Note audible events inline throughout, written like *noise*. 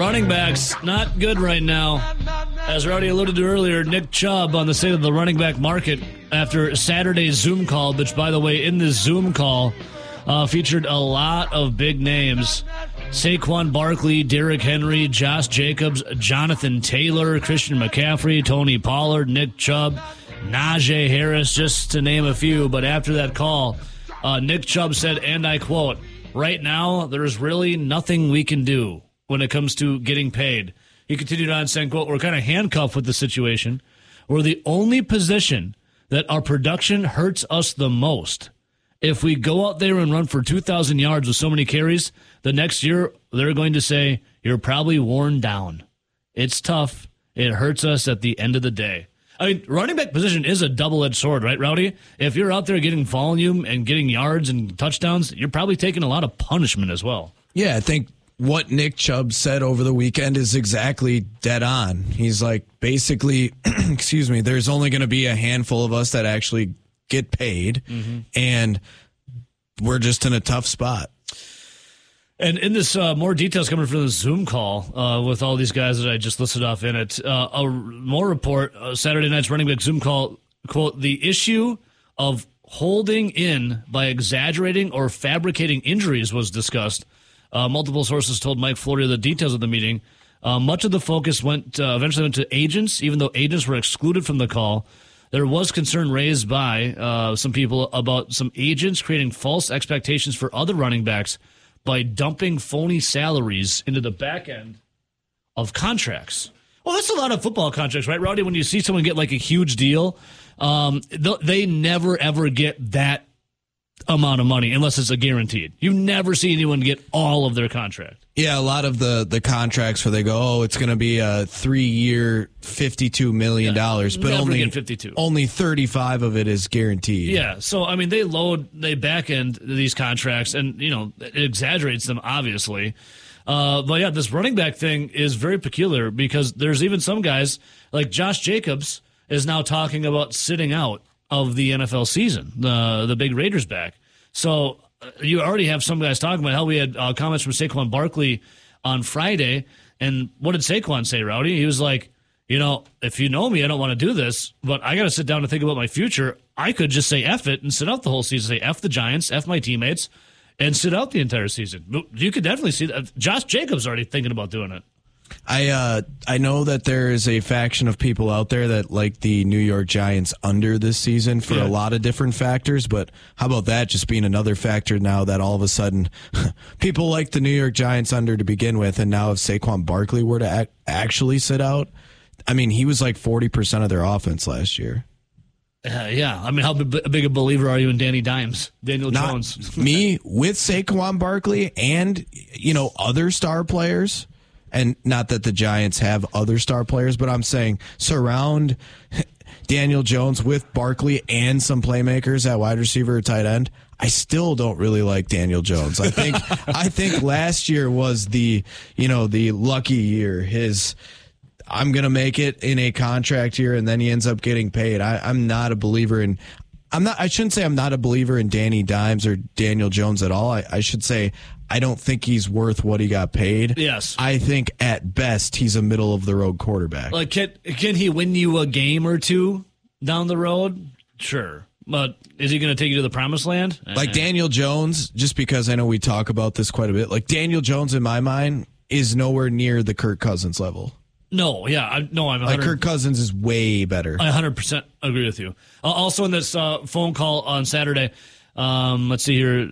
running backs not good right now. As Rowdy alluded to earlier, Nick Chubb on the state of the running back market after Saturday's Zoom call, which, by the way, in this Zoom call uh, featured a lot of big names. Saquon Barkley, Derrick Henry, Josh Jacobs, Jonathan Taylor, Christian McCaffrey, Tony Pollard, Nick Chubb, Najee Harris, just to name a few. But after that call, uh, Nick Chubb said, and I quote, right now, there's really nothing we can do when it comes to getting paid. He continued on saying, quote, we're kind of handcuffed with the situation. We're the only position that our production hurts us the most. If we go out there and run for 2,000 yards with so many carries, the next year they're going to say, you're probably worn down. It's tough. It hurts us at the end of the day. I mean, running back position is a double edged sword, right, Rowdy? If you're out there getting volume and getting yards and touchdowns, you're probably taking a lot of punishment as well. Yeah, I think what Nick Chubb said over the weekend is exactly dead on. He's like, basically, *clears throat* excuse me, there's only going to be a handful of us that actually get paid, mm-hmm. and we're just in a tough spot. And in this, uh, more details coming from the Zoom call uh, with all these guys that I just listed off in it. Uh, a more report, uh, Saturday night's running back Zoom call, quote, the issue of holding in by exaggerating or fabricating injuries was discussed. Uh, multiple sources told Mike Florio the details of the meeting. Uh, much of the focus went eventually went to agents, even though agents were excluded from the call. There was concern raised by some people about some agents creating false expectations for other running backs – by dumping phony salaries into the back end of contracts. Well, that's a lot of football contracts, right, Rowdy? When you see someone get like a huge deal, um, they never ever get that amount of money unless it's a guaranteed. You never see anyone get all of their contract. Yeah, a lot of the the contracts where they go, oh, it's going to be a three year, fifty two million dollars, yeah, but only fifty two, only thirty five of it is guaranteed. Yeah, so I mean, they load, they back end these contracts, and you know, it exaggerates them obviously. Uh, but yeah, this running back thing is very peculiar because there's even some guys like Josh Jacobs is now talking about sitting out of the NFL season, the the big Raiders back. So uh, you already have some guys talking about how we had uh, comments from Saquon Barkley on Friday, and what did Saquon say, Rowdy? He was like, you know, if you know me, I don't want to do this, but I got to sit down and think about my future. I could just say F it and sit out the whole season, say F the Giants, F my teammates, and sit out the entire season. You could definitely see that. Josh Jacobs already thinking about doing it. I uh, I know that there is a faction of people out there that like the New York Giants under this season for yeah. a lot of different factors, but how about that just being another factor now that all of a sudden *laughs* people like the New York Giants under to begin with, and now if Saquon Barkley were to ac- actually sit out, I mean he was like forty percent of their offense last year. Uh, yeah, I mean, how big a believer are you in Danny Dimes, Daniel Not Jones? me with Saquon Barkley and you know other star players and not that the Giants have other star players, but I'm saying surround *laughs* Daniel Jones with Barkley and some playmakers at wide receiver or tight end. I still don't really like Daniel Jones. I think *laughs* I think last year was the you know the lucky year. His I'm gonna make it in a contract year, and then he ends up getting paid. I, I'm not a believer in. I'm not. I shouldn't say I'm not a believer in Danny Dimes or Daniel Jones at all. I, I should say I don't think he's worth what he got paid. Yes. I think at best he's a middle of the road quarterback. Like can can he win you a game or two down the road? Sure. But is he going to take you to the promised land? Like Daniel Jones, just because I know we talk about this quite a bit. Like Daniel Jones in my mind is nowhere near the Kirk Cousins level. No, yeah, I, no, I'm like Kirk Cousins is way better. I 100 percent agree with you. Uh, also, in this uh, phone call on Saturday, um, let's see here.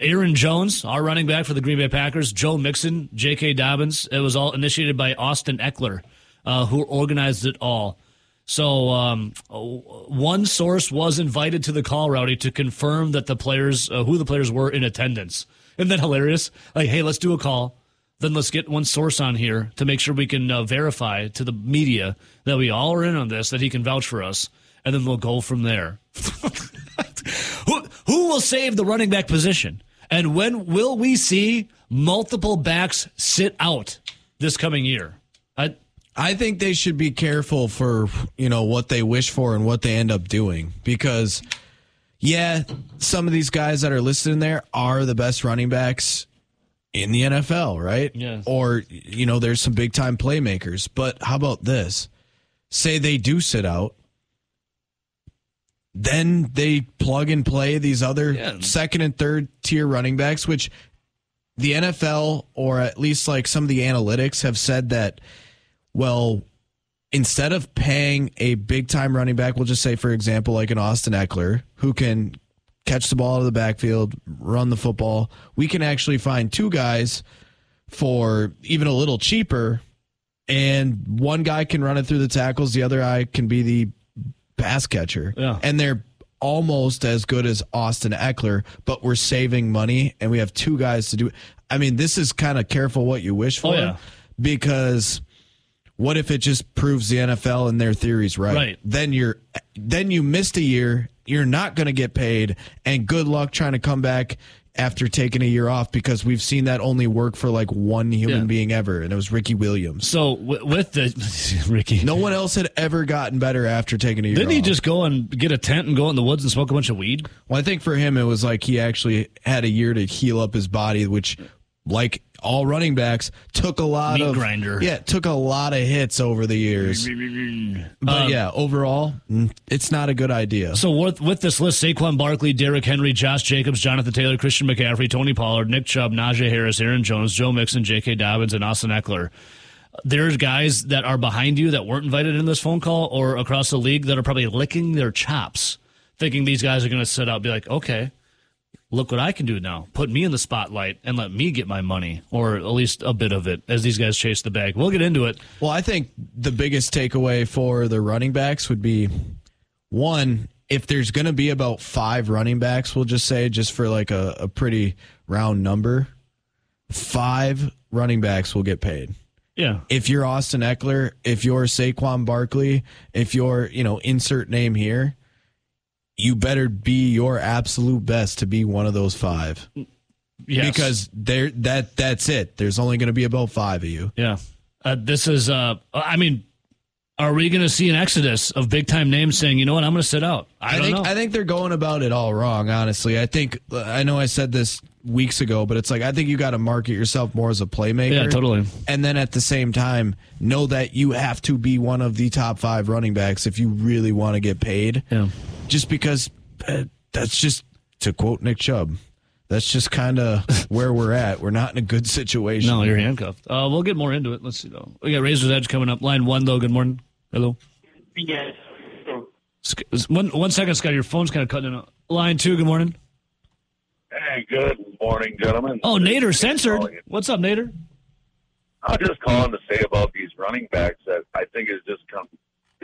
Aaron Jones, our running back for the Green Bay Packers, Joe Mixon, J.K. Dobbins. It was all initiated by Austin Ekeler, uh, who organized it all. So um, one source was invited to the call, Rowdy, to confirm that the players, uh, who the players were in attendance. Isn't that hilarious? Like, hey, let's do a call. Then let's get one source on here to make sure we can uh, verify to the media that we all are in on this, that he can vouch for us, and then we'll go from there. *laughs* who, who will save the running back position? And when will we see multiple backs sit out this coming year? I, I think they should be careful for you know what they wish for and what they end up doing because yeah, some of these guys that are listed in there are the best running backs in the NFL, right? Yes. Or you know, there's some big time playmakers. But how about this? Say they do sit out. Then they plug and play these other Yeah. second and third tier running backs, which the NFL or at least like some of the analytics have said that, well, instead of paying a big time running back, we'll just say, for example, like an Austin Ekeler, who can catch the ball out of the backfield, run the football, we can actually find two guys for even a little cheaper, and one guy can run it through the tackles, the other guy can be the pass catcher. Yeah. And they're almost as good as Austin Ekeler, but we're saving money and we have two guys to do it. I mean, this is kind of careful what you wish oh, for Oh, yeah. because what if it just proves the NFL and their theories right? Right. Then you're then you missed a year, you're not going to get paid and good luck trying to come back after taking a year off because we've seen that only work for like one human Yeah. being ever and it was Ricky Williams. So w- with the *laughs* Ricky, No one else had ever gotten better after taking a year didn't he just go and get a tent and go out in the woods and smoke a bunch of weed? Well, I think for him, it was like he actually had a year to heal up his body, which, like all running backs, took a lot Meat of grinder. Yeah, took a lot of hits over the years. But Um, yeah, overall, it's not a good idea. So with, with this list, Saquon Barkley, Derrick Henry, Josh Jacobs, Jonathan Taylor, Christian McCaffrey, Tony Pollard, Nick Chubb, Najee Harris, Aaron Jones, Joe Mixon, J.K. Dobbins, and Austin Ekeler. There's guys that are behind you that weren't invited in this phone call or across the league that are probably licking their chops, thinking these guys are going to sit out be like, okay, look what I can do now. Put me in the spotlight and let me get my money, or at least a bit of it, as these guys chase the bag. We'll get into it. Well, I think the biggest takeaway for the running backs would be one, if there's going to be about five running backs, we'll just say, just for like a, a pretty round number, five running backs will get paid. Yeah. if you're Austin Ekeler, if you're Saquon Barkley, if you're, you know, insert name here, you better be your absolute best to be one of those five. Yes. Because there that that's it. There's only going to be about 5 of you. Yeah. Uh, this is, uh, I mean, are we going to see an exodus of big time names saying, you know what, I'm going to sit out? I, I, think know. I think they're going about it all wrong, honestly. I think I know I said this weeks ago, but it's like I think you got to market yourself more as a playmaker. Yeah, totally. And then at the same time, know that you have to be one of the top 5 running backs if you really want to get paid. yeah. Just because uh, that's just to quote Nick Chubb. That's just kind of *laughs* where we're at. We're not in a good situation. No, you're handcuffed. Uh, we'll get more into it. Let's see, though. We got Razor's Edge coming up. Line one, though. Good morning. Hello. Yes. One, one second, Scott. Your phone's kind of cutting out. Line two, good morning. Hey, good morning, gentlemen. Oh, Nader Just censored. What's up, Nader? I'm just calling to say about these running backs that I think has just come.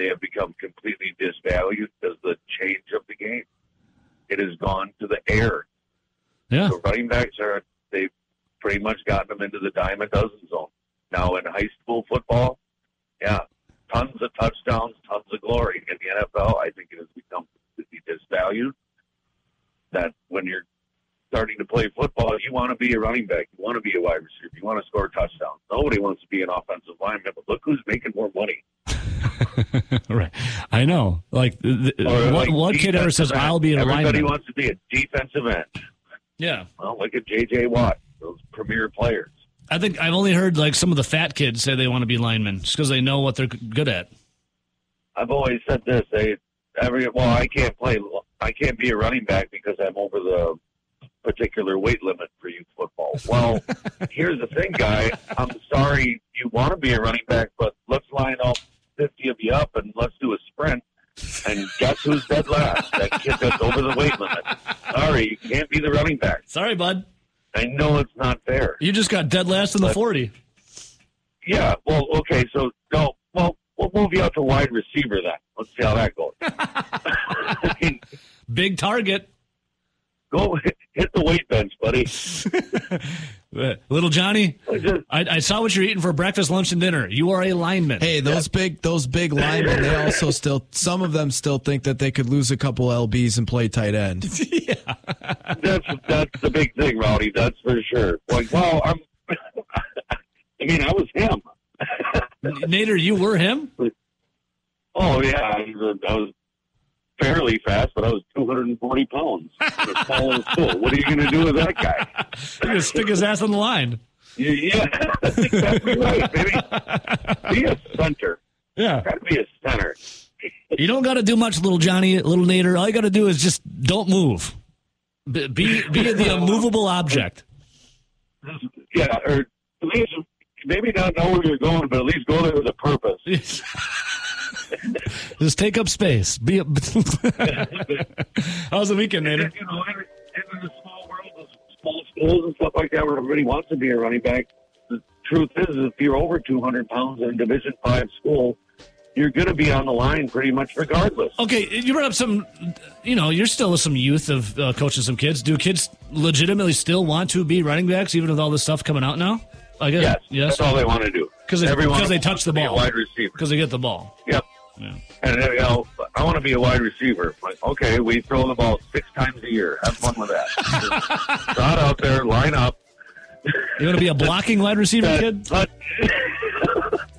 They have become completely disvalued because the change of the game. It has gone to the air. Yeah. The running backs are they've pretty much gotten them into the dime a dozen zone. Now in high school football, yeah, tons of touchdowns, tons of glory. In the NFL, I think it has become completely disvalued. That when you're starting to play football, you want to be a running back, you want to be a wide receiver, you want to score touchdowns. Nobody wants to be an offensive lineman, but look who's making more money. *laughs* right. I know. Like, th- what, like, what kid ever says, end. I'll be an lineman. Everybody lineman? wants to be a defensive end. yeah. Well, look at J.J. Watt, those premier players. I think I've only heard like some of the fat kids say they want to be linemen just because they know what they're good at. I've always said this. They every well, I can't play. I can't be a running back because I'm over the particular weight limit for youth football. Well, *laughs* here's the thing, guy. I'm sorry you want to be a running back, but let's line all 50 of you up and let's do a sprint. And guess who's dead last? That kid that's over the weight limit. Sorry, you can't be the running back. Sorry, bud. I know it's not fair. You just got dead last in the But- 40. Yeah, well, okay, so no, well, we'll move you out to wide receiver then. Let's see how that goes. I *laughs* mean, *laughs* Big target. go *laughs* hit the weight bench, buddy. Uh, Little Johnny, I I, I saw what you're eating for breakfast, lunch, and dinner. You are a lineman. Hey, those big those big linemen, they also *laughs* still some of them still think that they could lose a couple lbs and play tight end. *laughs* yeah, that's that's the big thing, Rowdy. That's for sure. Like, well, I'm. *laughs* I mean, I was him. Nader, you were him? Oh yeah, I was, I was fairly fast, but I was 240 pounds. *laughs* Smallest school. What are you going to do with that guy? *laughs* You're gonna stick his ass on the line. Yeah, yeah, that's *laughs* exactly right, baby. Be a center. Yeah. Got to be a center. You don't got to do much, little Johnny, little Nader. All you got to do is just don't move. Be be, be the immovable object. Yeah, or at least maybe not know where you're going, but at least go there with a purpose. Just take up space. Be. A, *laughs* How's the weekend, Nader? You know, in, the small world of small schools and stuff like that, where everybody wants to be a running back, the truth is, if you're over 200 pounds in a Division Five school, you're going to be on the line pretty much regardless. Okay, you brought up some. You know, you're still with some youth of uh, coaching some kids. Do kids legitimately still want to be running backs, even with all this stuff coming out now? I guess. Yes, Yes. that's all they want to do. 'Cause they- Everyone they touch the to be a ball. wide receiver. Because they get the ball. Yep. Yeah. And you know, I want to be a wide receiver. Like, okay, we throw the ball six times a year. Have fun with that. *laughs* Trot out there, line up. You want to be a blocking wide receiver, kid? *laughs*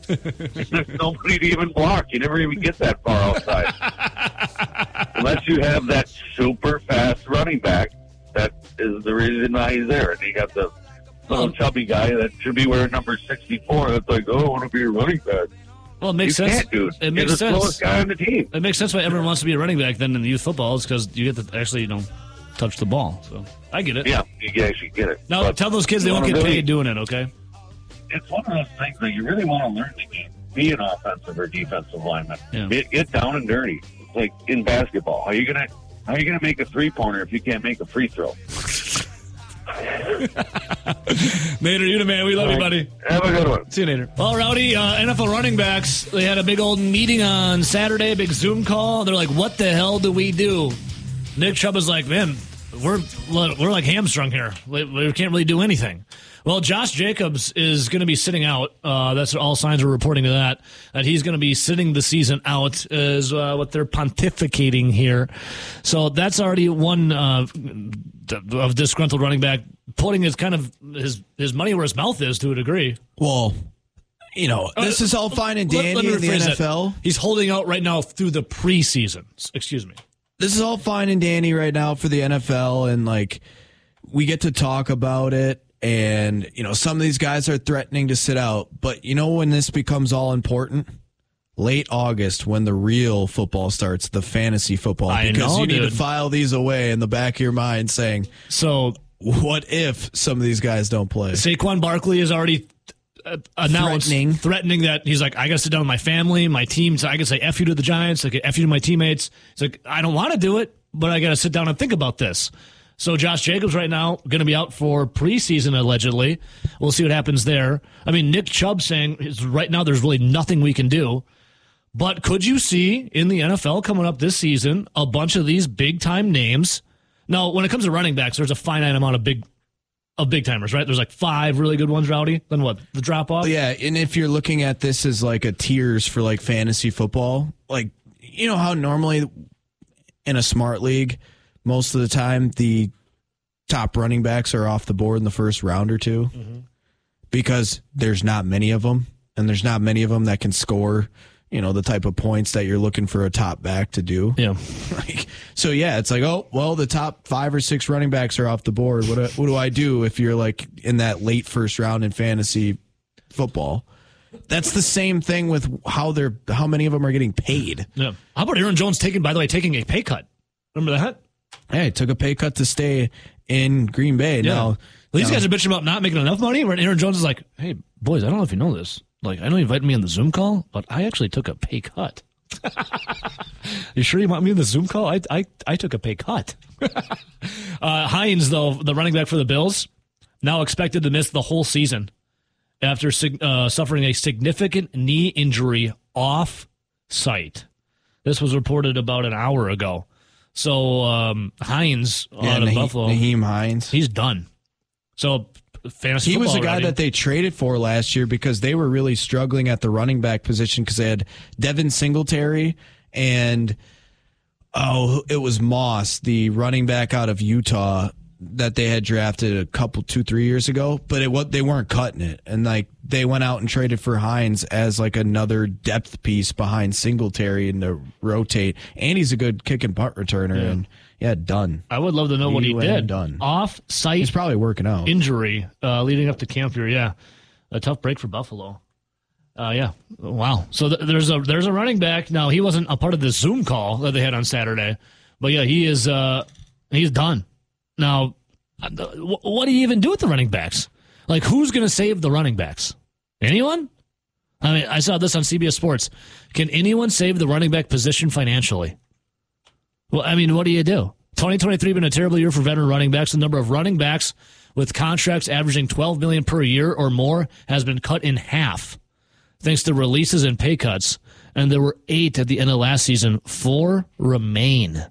There's nobody to even block. You never even get that far outside. *laughs* Unless you have that super fast running back. That is the reason why he's there. And he got the little chubby guy that should be wearing number 64. That's like, oh, I want to be a running back. Well, it makes you sense. can't, dude. It You're makes the sense. slowest guy on the team. It makes sense why everyone wants to be a running back then in the youth football is because you get to actually, you know, touch the ball. So I get it. Yeah, you actually get it. Now But tell those kids they won't get really- paid doing it. Okay. it's one of those things that you really want to learn to be, be an offensive or defensive lineman. Yeah. Get, get down and dirty. It's like in basketball. How are you gonna how are you gonna make a three pointer if you can't make a free throw? *laughs* Nader, you the man. We love you, buddy. Have a good one. See you later. Well, Rowdy, uh, NFL running backs, they had a big old meeting on Saturday, a big Zoom call. They're like, what the hell do we do? Nick Chubb is like, man, we're we're like hamstrung here. We, we can't really do anything. Well, Josh Jacobs is going to be sitting out. Uh, that's all signs are reporting to that. That he's going to be sitting the season out is uh, what they're pontificating here. So that's already one uh, of disgruntled running back putting his kind of his his money where his mouth is to a degree. Well, you know, this is all fine and dandy let in the rephrase that. NFL. He's holding out right now through the preseason. Excuse me. This is all fine and dandy right now for the NFL, and like we get to talk about it. And you know, some of these guys are threatening to sit out, but you know when this becomes all important? Late August, when the real football starts, the fantasy football, I because know, you need to file these away in the back of your mind, saying, So "What if some of these guys don't play?" Saquon Barkley is already uh, announced Threatening. threatening that he's like, I got to sit down with my family, my team. So I can say F you to the Giants, I like F you to my teammates. He's like, I don't want to do it, but I got to sit down and think about this. So Josh Jacobs right now going to be out for preseason allegedly. We'll see what happens there. I mean, Nick Chubb saying right now there's really nothing we can do. But could you see in the NFL coming up this season a bunch of these big time names? Now, when it comes to running backs, there's a finite amount of big of big timers, right? There's like five really good ones, Rowdy. Then what? The drop off? Yeah, and if you're looking at this as like a tiers for like fantasy football, like you know how normally in a smart league, most of the time the top running backs are off the board in the first round or 2 mm-hmm. because there's not many of them, and there's not many of them that can score. You know the type of points that you're looking for a top back to do. Yeah. *laughs* Like, so yeah, it's like, oh well, the top five or six running backs are off the board. What do, what do I do if you're like in that late first round in fantasy football? That's the same thing with how they're how many of them are getting paid. Yeah. How about Aaron Jones taking, by the way, taking a pay cut? Remember that? Hey, took a pay cut to stay in Green Bay. Now Well, these now- guys are bitching about not making enough money. Where Aaron Jones is like, "Hey, boys, I don't know if you know this. Like, I know you invited me on the Zoom call, but I actually took a pay cut. *laughs* you sure you want me in the Zoom call? I I, I took a pay cut. *laughs* uh, Hines, though, the running back for the Bills, now expected to miss the whole season after uh, suffering a significant knee injury off site. This was reported about an hour ago. So um, Hines yeah, out of Nyheim, Buffalo, Nyheim Hines. he's done. So fantasy He was a guy already. that they traded for last year because they were really struggling at the running back position because they had Devin Singletary and oh, it was Moss, the running back out of Utah. That they had drafted a couple two three years ago, but it what they weren't cutting it, and like they went out and traded for Hines as like another depth piece behind Singletary and to rotate, and he's a good kick and punt returner, Yeah. and yeah, done. I would love to know what he did. done. Off site He's probably working out. injury uh, leading up to camp here. Yeah, a tough break for Buffalo. Uh, yeah, wow. So th- there's a there's a running back. Now he wasn't a part of the Zoom call that they had on Saturday, but yeah, he is. Uh, he's done. Now, uh, what do you even do with the running backs? Like, who's going to save the running backs? Anyone? I mean, I saw this on CBS Sports. Can anyone save the running back position financially? Well, I mean, what do you do? 2023 been a terrible year for veteran running backs. The number of running backs with contracts averaging 12 million per year or more has been cut in half, thanks to releases and pay cuts. And there were eight at the end of last season. Four remain.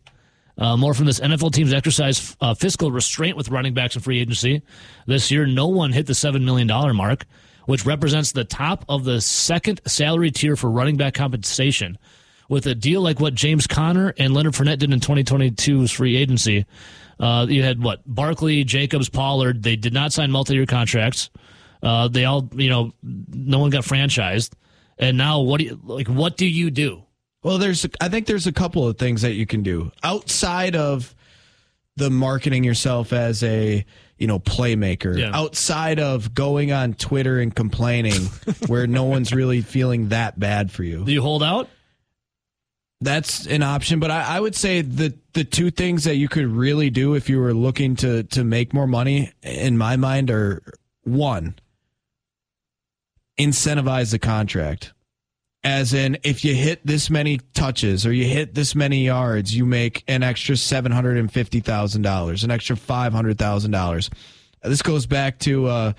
Uh, more from this NFL team's exercise uh, fiscal restraint with running backs and free agency. This year, no one hit the $7 million mark, which represents the top of the second salary tier for running back compensation. With a deal like what James Conner and Leonard Fournette did in 2022's free agency, uh, you had what? Barkley, Jacobs, Pollard. They did not sign multi year contracts. Uh, they all, you know, no one got franchised. And now, what do you like? What do you do? Well, there's I think there's a couple of things that you can do outside of the marketing yourself as a you know playmaker Yeah. outside of going on Twitter and complaining *laughs* where no one's really feeling that bad for you. Do you hold out? That's an option, but I, I would say the the two things that you could really do if you were looking to to make more money, in my mind, are one, incentivize the contract. As in, if you hit this many touches or you hit this many yards, you make an extra seven hundred and fifty thousand dollars, an extra five hundred thousand dollars. This goes back to uh,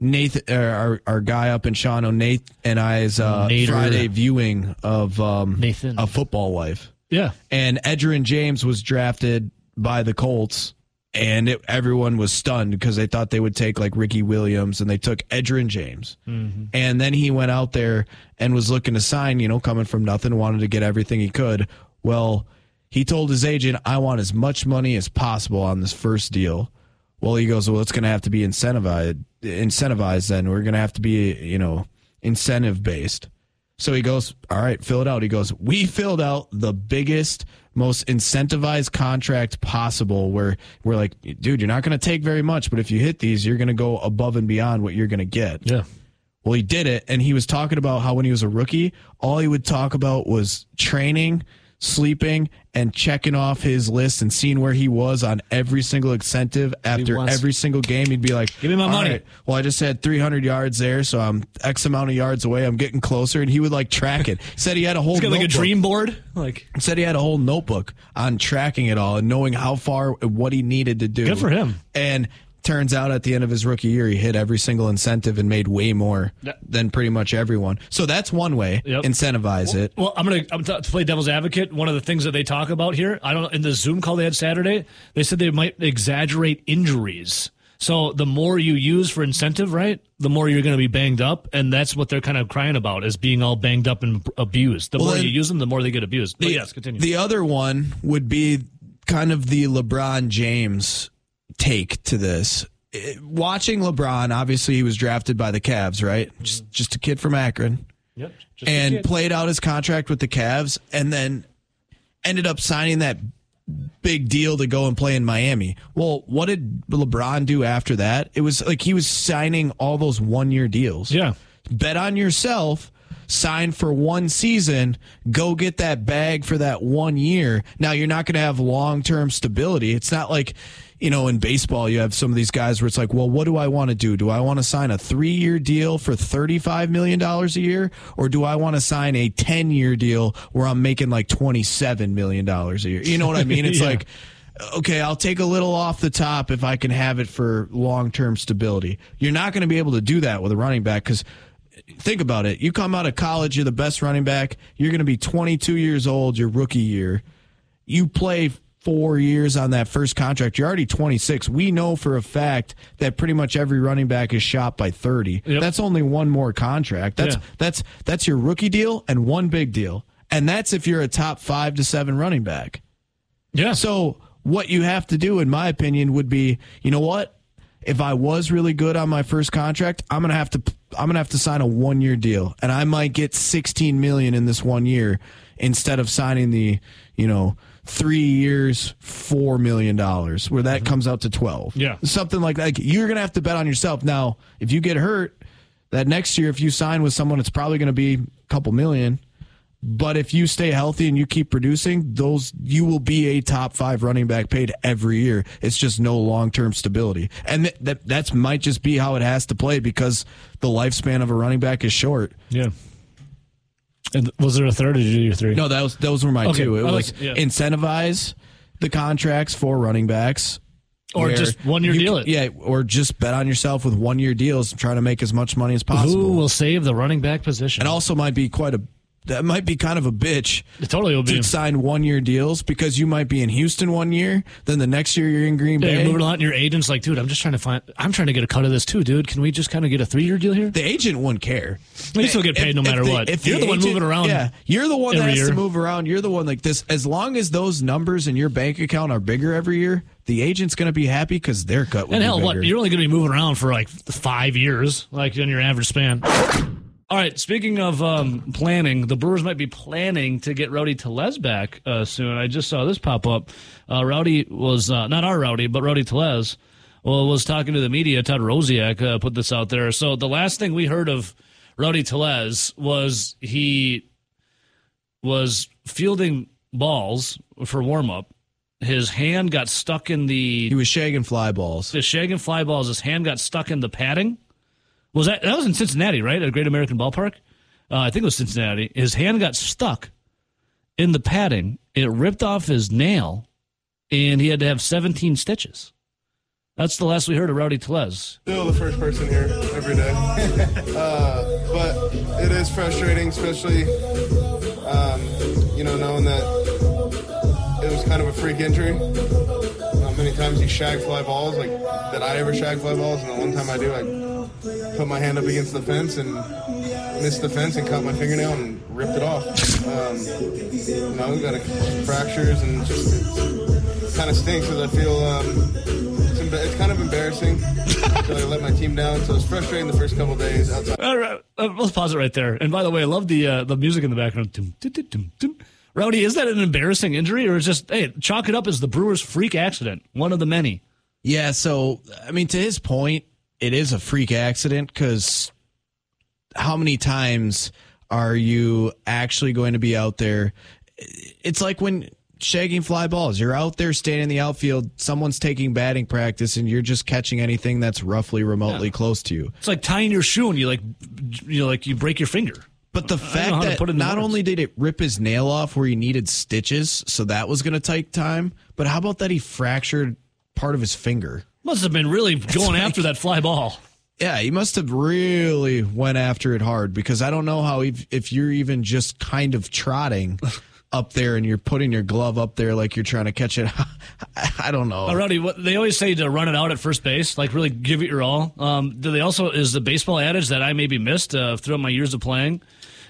Nathan, uh, our our guy up in Shawano, Nate and I's uh, Friday viewing of um, Nathan. a football life. Yeah. And Edgerrin James was drafted by the Colts, and it, everyone was stunned because they thought they would take like Ricky Williams, and they took Edgerrin James. Mm-hmm. And then he went out there and was looking to sign, you know, coming from nothing, wanted to get everything he could. Well, he told his agent, I want as much money as possible on this first deal. Well, he goes, well, it's going to have to be incentivized. Incentivized, then we're going to have to be, you know, incentive based. So he goes, all right, fill it out. He goes, we filled out the biggest, most incentivized contract possible. Where we're like, dude, you're not going to take very much, but if you hit these, you're going to go above and beyond what you're going to get. Yeah. Well, he did it, and he was talking about how when he was a rookie, all he would talk about was training, sleeping, and checking off his list and seeing where he was on every single incentive after every single game. He'd be like, Give me my "All money." right, well, I just had 300 yards there, so I'm X amount of yards away. I'm getting closer, and he would like track it. Said he had a whole got like a dream board. Like, Said he had a whole notebook on tracking it all and knowing how far what he needed to do. Good for him. And turns out at the end of his rookie year, he hit every single incentive and made way more Yeah. than pretty much everyone. So that's one way. Yep. Incentivize it. well, I'm gonna I'm t- to play devil's advocate. One of the things that they talk about here, I don't know, in the Zoom call they had Saturday, they said they might exaggerate injuries. So the more you use for incentive, right, the more you're going to be banged up, and that's what they're kind of crying about is being all banged up and abused. The Well, more you use them, the more they get abused. But yes, continue. The other one would be kind of the LeBron James take to this. Eh, Watching LeBron, obviously he was drafted by the Cavs, right? Just just a kid from Akron. yep. And played out his contract with the Cavs and then ended up signing that big deal to go and play in Miami. Well, what did LeBron do after that? It was like he was signing all those one year deals. yeah. Bet on yourself, sign for one season, go get that bag for that one year. Now you're not going to have long term stability. It's not like, you know, in baseball, you have some of these guys where it's like, well, what do I want to do? Do I want to sign a three year deal for $35 million a year? Or do I want to sign a 10 year deal where I'm making like $27 million a year? You know what I mean? It's *laughs* Yeah. like, okay, I'll take a little off the top if I can have it for long term stability. You're not going to be able to do that with a running back because think about it. You come out of college, you're the best running back. You're going to be 22 years old your rookie year. You play four years on that first contract. You're already 26. We know for a fact that pretty much every running back is shot by 30. Yep. That's only one more contract. That's Yeah. that's that's your rookie deal and one big deal. And that's if you're a top 5 to 7 running back. Yeah. So what you have to do, in my opinion, would be, you know what? If I was really good on my first contract, I'm gonna have to I'm gonna have to sign a one year deal, and I might get 16 million in this one year instead of signing the you know three years, four million dollars, where that mm-hmm. comes out to 12. Yeah. something like that. Like, you're gonna have to bet on yourself. Now, if you get hurt, that next year, if you sign with someone, it's probably gonna be a couple million. But if you stay healthy and you keep producing, those you will be a top five running back paid every year. It's just no long term stability, and th- that that's might just be how it has to play because the lifespan of a running back is short. Yeah. And was there a third, or did you do your three? No, that was those were my Okay, two. It like was it, yeah. incentivize the contracts for running backs. Or just one-year deal it. Yeah, or just bet on yourself with one year deals and try to make as much money as possible. Who will save the running back position? and also might be quite a that might be kind of a bitch it totally will be. to sign one year deals because you might be in Houston one year, then the next year you're in Green Yeah, Bay. you're moving a lot, and your agent's like, dude, I'm just trying to find. I'm trying to get a cut of this too, dude. Can we just kind of get a three year deal here? the agent wouldn't care. You still get paid no matter the- what. If You're the one agent- moving around Yeah, you're the one that has to move around. You're the one like this. As long as those numbers in your bank account are bigger every year, the agent's going to be happy because their cut will And hell, what you're only going to be moving around for like five years, like in your average span. All right. Speaking of um, planning, the Brewers might be planning to get Rowdy Tellez back uh, soon. I just saw this pop up. Uh, Rowdy was uh, not our Rowdy, but Rowdy Tellez. Well, was talking to the media. Todd Rosiak uh, put this out there. So the last thing we heard of Rowdy Tellez was he was fielding balls for warm up. His hand got stuck in the he was shagging fly balls. the shagging fly balls. His hand got stuck in the padding. Was that that was in Cincinnati, right? At Great American Ballpark. Uh, I think it was Cincinnati. His hand got stuck in the padding. It ripped off his nail, and he had to have 17 stitches. That's the last we heard of Rowdy Tellez. Still the first person here every day. *laughs* uh, but it is frustrating, especially, um, you know, knowing that it was kind of a freak injury. Not many times you shag fly balls, like that I ever shag fly balls, and the one time I do, I put my hand up against the fence and missed the fence and cut my fingernail and ripped it off. Um, you know, got a, fractures and just kind of stinks because I feel um, it's, emba- it's kind of embarrassing. I I let my team down, so it's frustrating the first couple days outside. All right, uh, let's pause it right there. And by the way, I love the uh, the music in the background. Dum, dum, dum, dum, dum. Rowdy, is that an embarrassing injury, or is just hey, chalk it up as the Brewers' freak accident, one of the many? Yeah, so I mean, to his point, it is a freak accident because how many times are you actually going to be out there? It's like when shagging fly balls. You're out there standing in the outfield, someone's taking batting practice, and you're just catching anything that's roughly remotely close to you. It's like tying your shoe and you like, you know, like you break your finger. But the I fact that not words. only did it rip his nail off where he needed stitches, so that was going to take time, but how about that he fractured part of his finger? Must have been really going after that fly ball. Yeah, he must have really went after it hard because I don't know how if, if you're even just kind of trotting up there and you're putting your glove up there like you're trying to catch it. *laughs* I don't know. Uh, Rowdy, what they always say to run it out at first base, like really give it your all. Um, do they also is the baseball adage that I maybe missed uh, throughout my years of playing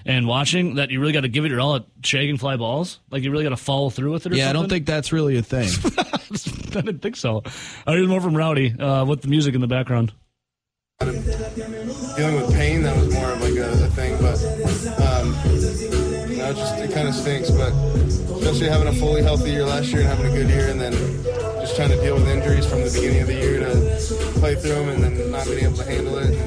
and watching that you really got to give it your all at shagging fly balls? Like you really got to follow through with it. Or yeah, I don't think that's really a thing. *laughs* I didn't think so. I heard more from Rowdy uh, with the music in the background. Dealing with pain, that was more of like a, a thing, but you know, it just it kind of stinks. But especially having a fully healthy year last year and having a good year, and then just trying to deal with injuries from the beginning of the year to play through them, and then not being able to handle it. And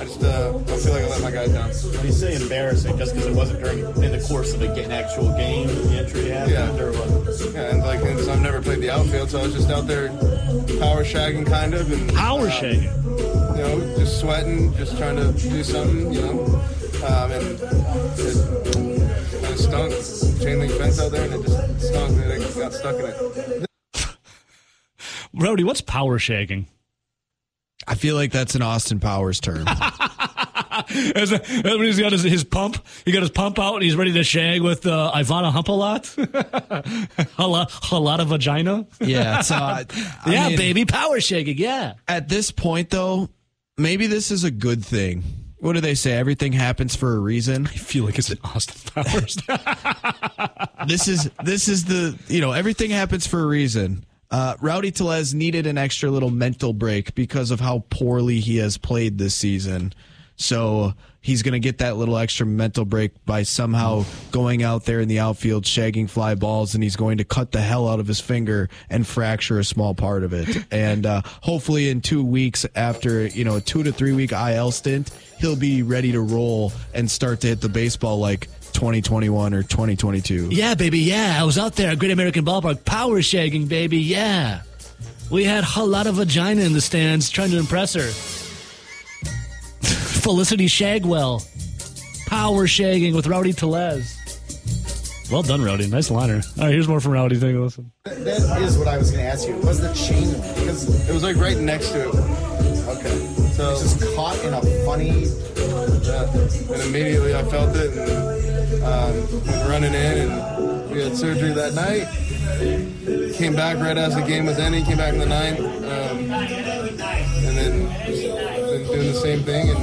I just uh, I feel like I let my guys down. When you say embarrassing, just because it wasn't during in the course of a, an actual game, the injury happened, Yeah. or what? Yeah, and like and so I've never played the outfield, so I was just out there power shagging kind of and Power um, shagging. you know, just sweating, just trying to do something, you know. Um, and it kind of stunk. Chain link fence out there, and it just stunk. And I got stuck in it. *laughs* Rowdy, what's power shagging? I feel like that's an Austin Powers term. *laughs* As a, when he's got his, his pump, he got his pump out and he's ready to shag with uh, Ivana Humpalot. *laughs* a, lot, a lot of vagina. yeah, so I, I yeah, mean, baby, power shagging. Yeah. At this point, though, maybe this is a good thing. What do they say? Everything happens for a reason. I feel like it's an Austin Powers. *laughs* this is this is the you know everything happens for a reason. Uh, Rowdy Tellez needed an extra little mental break because of how poorly he has played this season. So he's going to get that little extra mental break by somehow going out there in the outfield, shagging fly balls, and he's going to cut the hell out of his finger and fracture a small part of it. *laughs* And uh, hopefully, in two weeks after you know a two to three week IL stint, he'll be ready to roll and start to hit the baseball like 2021 or 2022. Yeah, baby, yeah. I was out there at Great American Ballpark power shagging, baby, yeah. We had a lot of vagina in the stands trying to impress her. Felicity Shagwell. Power shagging with Rowdy Tellez. Well done, Rowdy. Nice liner. All right, here's more from Rowdy. Take a listen. That is what I was going to ask you. Was the chain? Because It was like right next to it. okay, So it's just caught in a funny. yeah, and immediately I felt it and um, went running in and we had surgery that night. Came back right as the game was ending. Came back in the ninth, um, and then just been doing the same thing and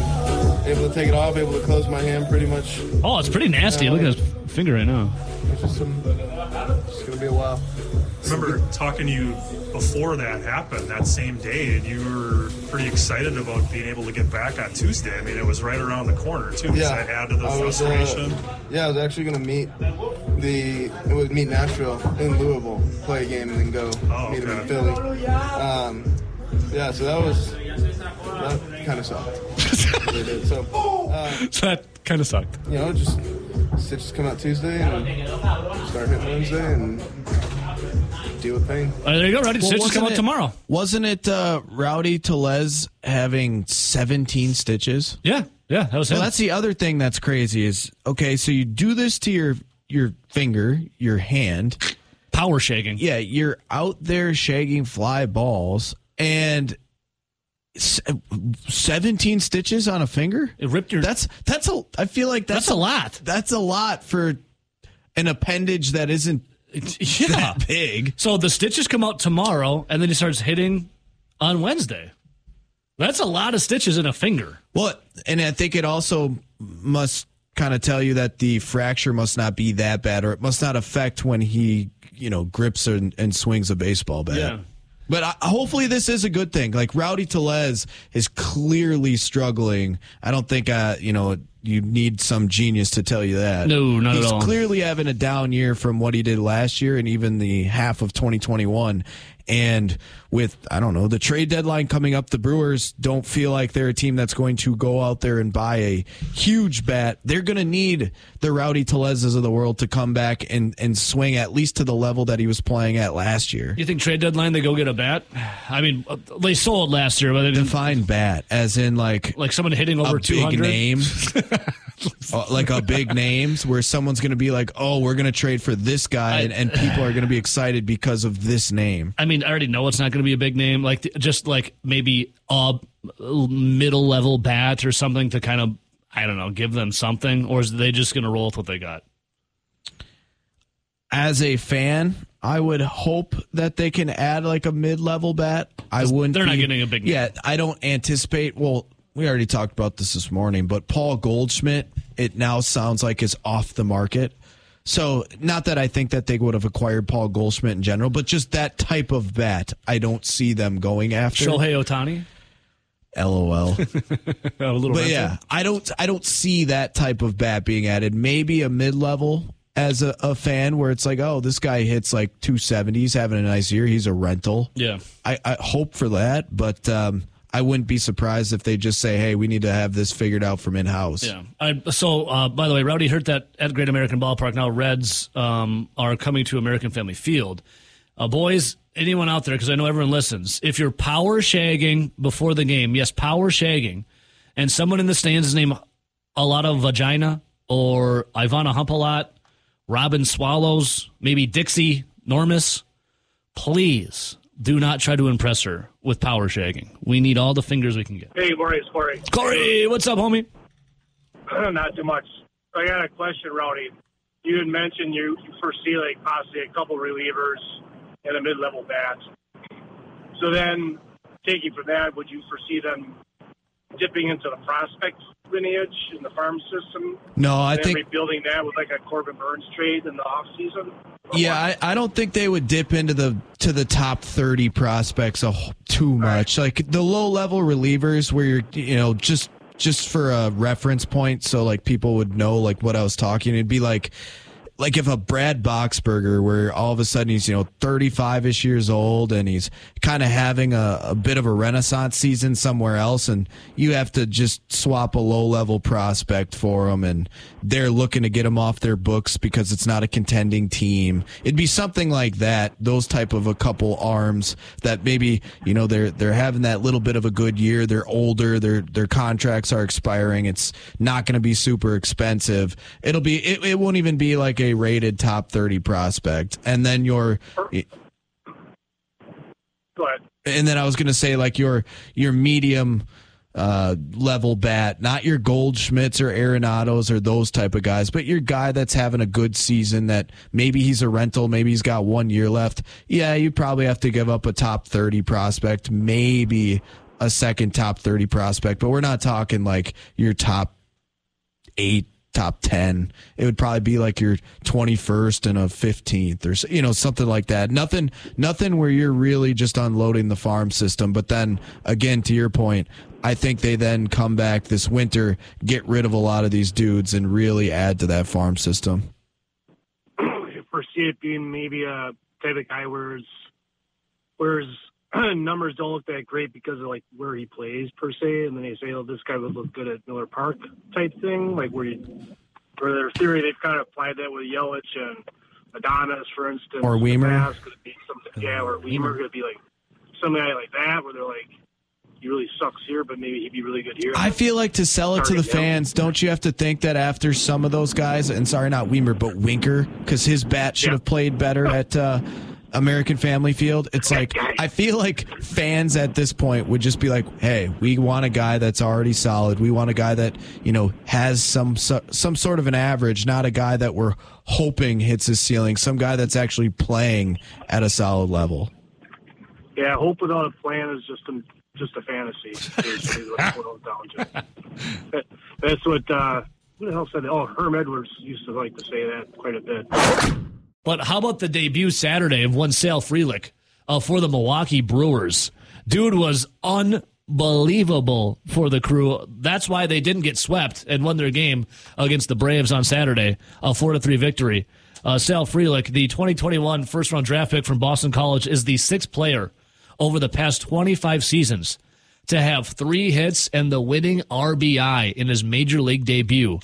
able to take it off, able to close my hand pretty much. Oh, it's pretty nasty. Look at his finger right now. It's just some. It's gonna be a while. remember talking to you before that happened that same day, and you were pretty excited about being able to get back on Tuesday. I mean, it was right around the corner too. Does Yeah, that add to the I was, uh, yeah, I was actually gonna meet the it would meet Nashville in Louisville, play a game, and then go Oh, meet them in. Philly. Um, yeah, so that was that kind of sucked. *laughs* It did. So *laughs* uh, So that kind of sucked. you know, just stitches come out Tuesday and start hitting Wednesday and deal with pain. All right, there you go. Rowdy Well, Stitches come out it- tomorrow. Wasn't it uh, Rowdy Tellez having 17 stitches? Yeah, yeah, that was him. That's the other thing that's crazy is okay. So you do this to your your finger, your hand. power shagging. Yeah, you're out there shagging fly balls, and s- Uh, 17 stitches on a finger. It ripped your. That's that's a. I feel like that's, That's a lot. That's a lot for an appendage that isn't yeah. that big. So the stitches come out tomorrow, and then he starts hitting on Wednesday. That's a lot of stitches in a finger. Well, and I think it also must kind of tell you that the fracture must not be that bad, or it must not affect when he, you know, grips and, and swings a baseball bat. Yeah. But I, hopefully this is a good thing. Like Rowdy Tellez is clearly struggling. I don't think, uh, you know, you need some genius to tell you that. No, not at all. He's clearly having a down year from what he did last year and even the half of 2021. And with, I don't know, the trade deadline coming up, the Brewers don't feel like they're a team that's going to go out there and buy a huge bat. They're going to need the Rowdy Tellezes of the world to come back and, and swing at least to the level that he was playing at last year. You think trade deadline they go get a bat? I mean, uh, they sold last year, but they didn't. Define bat as in like Like someone hitting over a two big hundred. name, *laughs* Uh, like a big names where someone's going to be like, "Oh, we're going to trade for this guy," and, and people are going to be excited because of this name. I mean, I already know it's not going to be a big name. Like just like maybe a middle level bat or something to kind of I don't know, give them something, or is they just going to roll with what they got? As a fan, I would hope that they can add like a mid-level bat. I wouldn't. they're not be- getting a big name. Yeah, I don't anticipate. Well, we already talked about this this morning, but Paul Goldschmidt, it now sounds like is off the market. So, not that I think that they would have acquired Paul Goldschmidt in general, but just that type of bat, I don't see them going after. Shohei Ohtani, LOL. *laughs* a little. But yeah, I don't I don't see that type of bat being added. Maybe a mid level as a, a fan where it's like, oh, this guy hits like 270. He's having a nice year. He's a rental. yeah. I, I hope for that, but um, I wouldn't be surprised if they just say, hey, we need to have this figured out from in house. Yeah. I, so, uh, by the way, Rowdy heard that at Great American Ballpark. Now, Reds um, are coming to American Family Field. Uh, boys, anyone out there, because I know everyone listens, if you're power shagging before the game, yes, power shagging, and someone in the stands is named a lot of vagina or Ivana Hump a lot, Robin Swallows, maybe Dixie Normus, please do not try to impress her with power shagging. We need all the fingers we can get. Hey, Corey, it's Corey. Corey, what's up, homie? *clears throat* Not too much. I got a question, Rowdy. You had mentioned you, you foresee like possibly a couple relievers and a mid-level bat. So then, taking from that, would you foresee them dipping into the prospect lineage in the farm system? No, I think rebuilding that with like a Corbin Burnes trade in the off season. Yeah, I, I don't think they would dip into the to the top thirty prospects a, too much. Like the low level relievers, where you're you know just just for a reference point, so like people would know like what I was talking. It'd be like like if a Brad Boxberger, where all of a sudden he's you know 35 ish years old and he's kind of having a, a bit of a renaissance season somewhere else, and you have to just swap a low level prospect for him, and they're looking to get him off their books because it's not a contending team. It'd be something like that. Those type of a couple arms that maybe you know they're they're having that little bit of a good year. They're older. Their their contracts are expiring. It's not going to be super expensive. It'll be it, it won't even be like a rated top 30 prospect. And then your Go ahead. and then I was going to say like your your medium uh, level bat, not your Goldschmidts or Arenados or those type of guys, but your guy that's having a good season that maybe he's a rental, maybe he's got one year left. Yeah, you probably have to give up a top 30 prospect, maybe a second top 30 prospect, but we're not talking like your top eight, top 10. It would probably be like your 21st and a 15th or, you know, something like that. Nothing, nothing where you're really just unloading the farm system. But then again, to your point, I think they then come back this winter, get rid of a lot of these dudes and really add to that farm system. you *clears throat* foresee it being maybe a type of guy where's his, where his *clears throat* numbers don't look that great because of like where he plays per se, and then they say, "Oh, this guy would look good at Miller Park" type thing, like where you, where their theory they've kind of applied that with Yelich and Adonis, for instance, Or Wiemer. past. Could it be something? Yeah, or Wiemer could be like some guy like that where they're like, he really sucks here, but maybe he'd be really good here. I feel like to sell it to the fans, don't you have to think that after some of those guys, and sorry, not Wiemer, but Winker, because his bat should Yeah. have played better at uh, American Family Field. It's like, I feel like fans at this point would just be like, hey, we want a guy that's already solid. We want a guy that, you know, has some, some sort of an average, not a guy that we're hoping hits his ceiling, some guy that's actually playing at a solid level. Yeah, hope without a plan is just a just a fantasy. *laughs* That's what uh, who the hell said that? Oh, Herm Edwards used to like to say that quite a bit. But how about the debut Saturday of one Sal Frelick uh, for the Milwaukee Brewers? Dude was unbelievable for the crew. That's why they didn't get swept and won their game against the Braves on Saturday, a four to three victory. Uh, Sal Frelick, the 2021 first round draft pick from Boston College, is the sixth player over the past 25 seasons to have three hits and the winning RBI in his major league debut.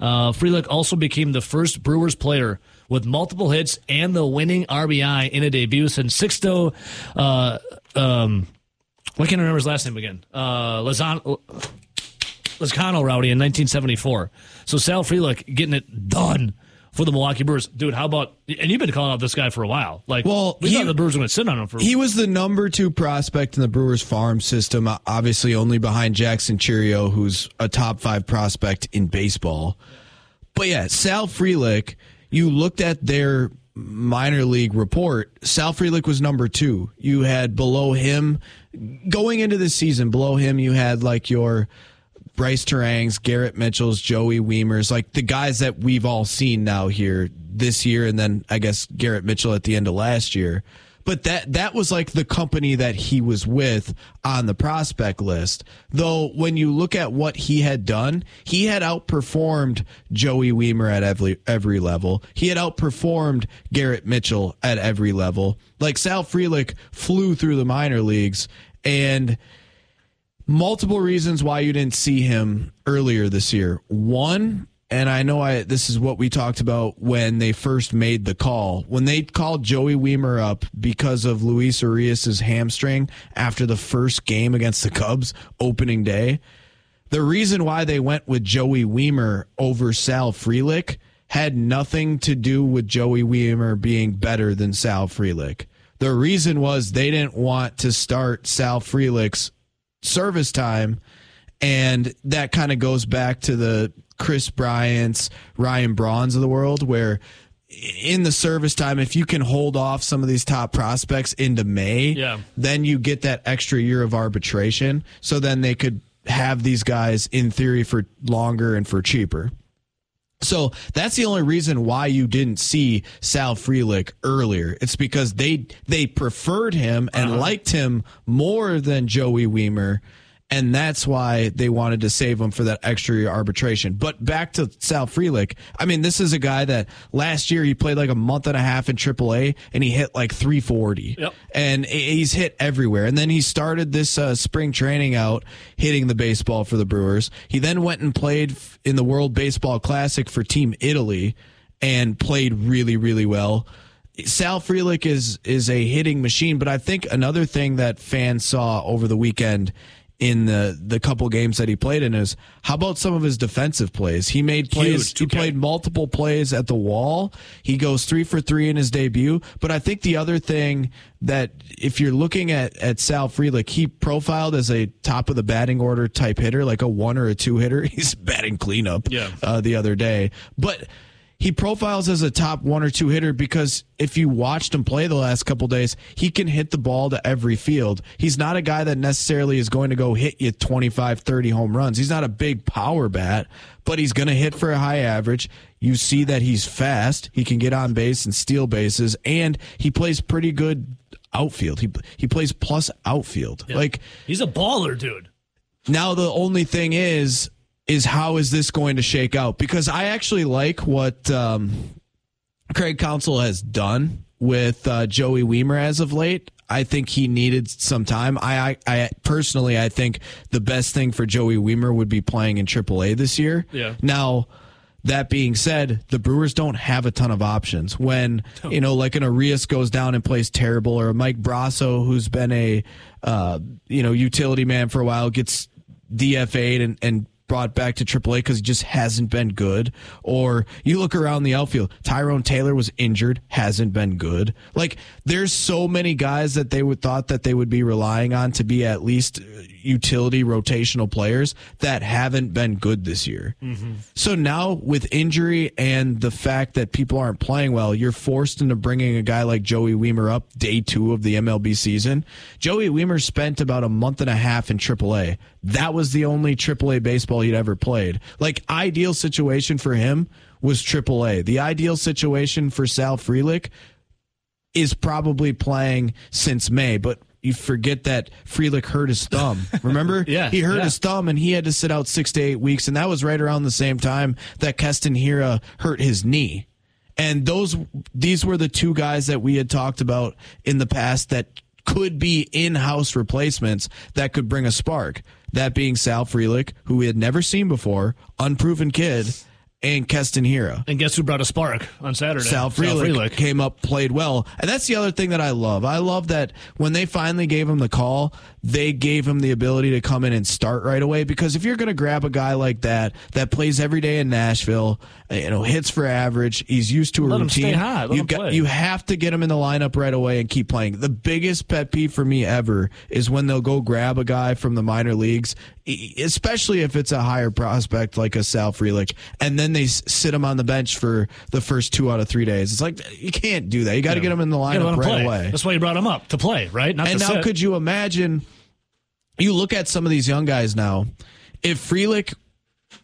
Uh, Frelick also became the first Brewers player with multiple hits and the winning RBI in a debut since Sixto. Uh, um, what can I remember his last name again? Uh, Lezcano, Lezcano Rowdy in 1974. So Sal Frelick getting it done for the Milwaukee Brewers. Dude, how about, and you've been calling out this guy for a while. Like, Well, we he- thought the Brewers were going to sit on him for He was the number two prospect in the Brewers farm system, uh, obviously only behind Jackson Chourio, who's a top five prospect in baseball. But yeah, Sal Frelick, you looked at their minor league report. Sal Frelick was number two. You had below him, going into the season, below him, you had like your Brice Turangs, Garrett Mitchell's, Joey Wiemers, like the guys that we've all seen now here this year, and then I guess Garrett Mitchell at the end of last year. But that that was like the company that he was with on the prospect list. Though when you look at what he had done, he had outperformed Joey Wiemer at every every level. He had outperformed Garrett Mitchell at every level. Like Sal Frelick flew through the minor leagues and multiple reasons why you didn't see him earlier this year. One, and I know I this is what we talked about when they first made the call. When they called Joey Wiemer up because of Luis Urías's hamstring after the first game against the Cubs opening day, the reason why they went with Joey Wiemer over Sal Frelick had nothing to do with Joey Wiemer being better than Sal Frelick. The reason was they didn't want to start Sal Frelick's service time. And that kind of goes back to the Kris Bryant's, Ryan Brauns of the world, where in the service time, if you can hold off some of these top prospects into May, Yeah. then you get that extra year of arbitration. So then they could have these guys in theory for longer and for cheaper. So that's the only reason why you didn't see Sal Frelick earlier. It's because they they preferred him and uh-huh. liked him more than Joey Wiemer, and that's why they wanted to save him for that extra year arbitration. But back to Sal Frelick, I mean, this is a guy that last year he played like a month and a half in AAA and he hit like 340, Yep. and he's hit everywhere. And then he started this uh, spring training out hitting the baseball for the Brewers. He then went and played in the World Baseball Classic for Team Italy and played really, really well. Sal Frelick is is a hitting machine, but I think another thing that fans saw over the weekend in the the couple games that he played in is how about some of his defensive plays? He made plays. Huge. He Okay. played multiple plays at the wall. He goes three for three in his debut. But I think the other thing that if you're looking at at Sal Frelick, he profiled as a top of the batting order type hitter, like a one or a two hitter. *laughs* He's batting cleanup Yeah. uh, the other day, but he profiles as a top one or two hitter because if you watched him play the last couple days, he can hit the ball to every field. He's not a guy that necessarily is going to go hit you 25, 30 home runs. He's not a big power bat, but he's going to hit for a high average. You see that he's fast. He can get on base and steal bases, and he plays pretty good outfield. He he plays plus outfield. Like He's a baller, dude. now the only thing is is how is this going to shake out? Because I actually like what um, Craig Counsell has done with uh, Joey Wiemer as of late. I think he needed some time. I, I, I personally, I think the best thing for Joey Wiemer would be playing in AAA this year. Yeah. Now, that being said, the Brewers don't have a ton of options. When you know, like an Urías goes down and plays terrible, or a Mike Brosseau, who's been a uh, you know utility man for a while, gets DFA'd and, and brought back to AAA because he just hasn't been good. Or you look around the outfield, Tyrone Taylor was injured, hasn't been good. Like there's so many guys that they would thought that they would be relying on to be at least uh, utility rotational players that haven't been good this year. So now with injury and the fact that people aren't playing well, you're forced into bringing a guy like Joey Wiemer up day two of the MLB season. Joey Wiemer spent about a month and a half in AAA. That was the only AAA baseball he'd ever played. Like ideal situation for him was AAA. The ideal situation for Sal Frelick is probably playing since May, but you forget that Frelick hurt his thumb. *laughs* Remember? Yeah, He hurt yeah. his thumb and he had to sit out six to eight weeks, and that was right around the same time that Keston Hiura hurt his knee. And those these were the two guys that we had talked about in the past that could be in-house replacements that could bring a spark. That being Sal Frelick, who we had never seen before, unproven kid, and Keston Hiura. And guess who brought a spark on Saturday? Sal Frelick, came up, played well. And that's the other thing that I love. I love that when they finally gave him the call, they gave him the ability to come in and start right away. Because if you're going to grab a guy like that, that plays every day in Nashville, uh, you know, hits for average, he's used to a Let routine. you got, you have to get him in the lineup right away and keep playing. The biggest pet peeve for me ever is when they'll go grab a guy from the minor leagues, especially if it's a higher prospect like a Sal Frelick, and then they sit him on the bench for the first two out of three days. It's like you can't do that. You got to get him in the You gotta let lineup right play. away. That's why you brought him up to play, right? Not And now, sit. could you imagine? You look at some of these young guys now. If Frelick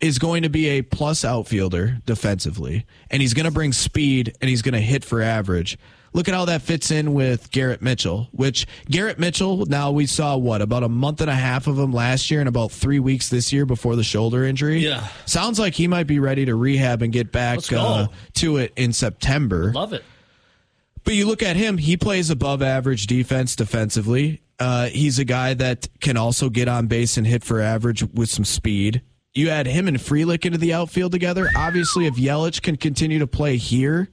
is going to be a plus outfielder defensively, and he's going to bring speed and he's going to hit for average. Look at how that fits in with Garrett Mitchell, which Garrett Mitchell, now we saw what, about a month and a half of him last year and about three weeks this year before the shoulder injury. Yeah. Sounds like he might be ready to rehab and get back uh, to it in September. Love it. But you look at him, he plays above average defense defensively. Uh, he's a guy that can also get on base and hit for average with some speed. You add him and Frelick into the outfield together. Obviously, if Yelich can continue to play here,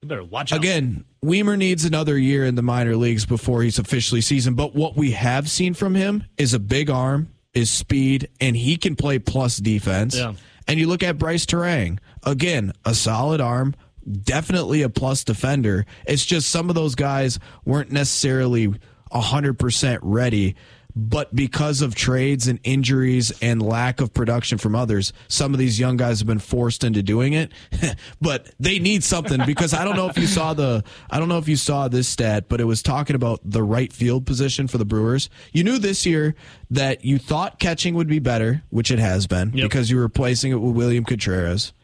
You better watch out. again, Wiemer needs another year in the minor leagues before he's officially seasoned. But what we have seen from him is a big arm, is speed, and he can play plus defense. Yeah. And you look at Brice Turang, again, a solid arm, definitely a plus defender. It's just some of those guys weren't necessarily 100% ready. but because of trades and injuries and lack of production from others, some of these young guys have been forced into doing it. *laughs* but they need something because I don't know if you saw the I don't know if you saw this stat, but it was talking about the right field position for the Brewers. You knew this year that you thought catching would be better, which it has been Yep. because you were replacing it with William Contreras.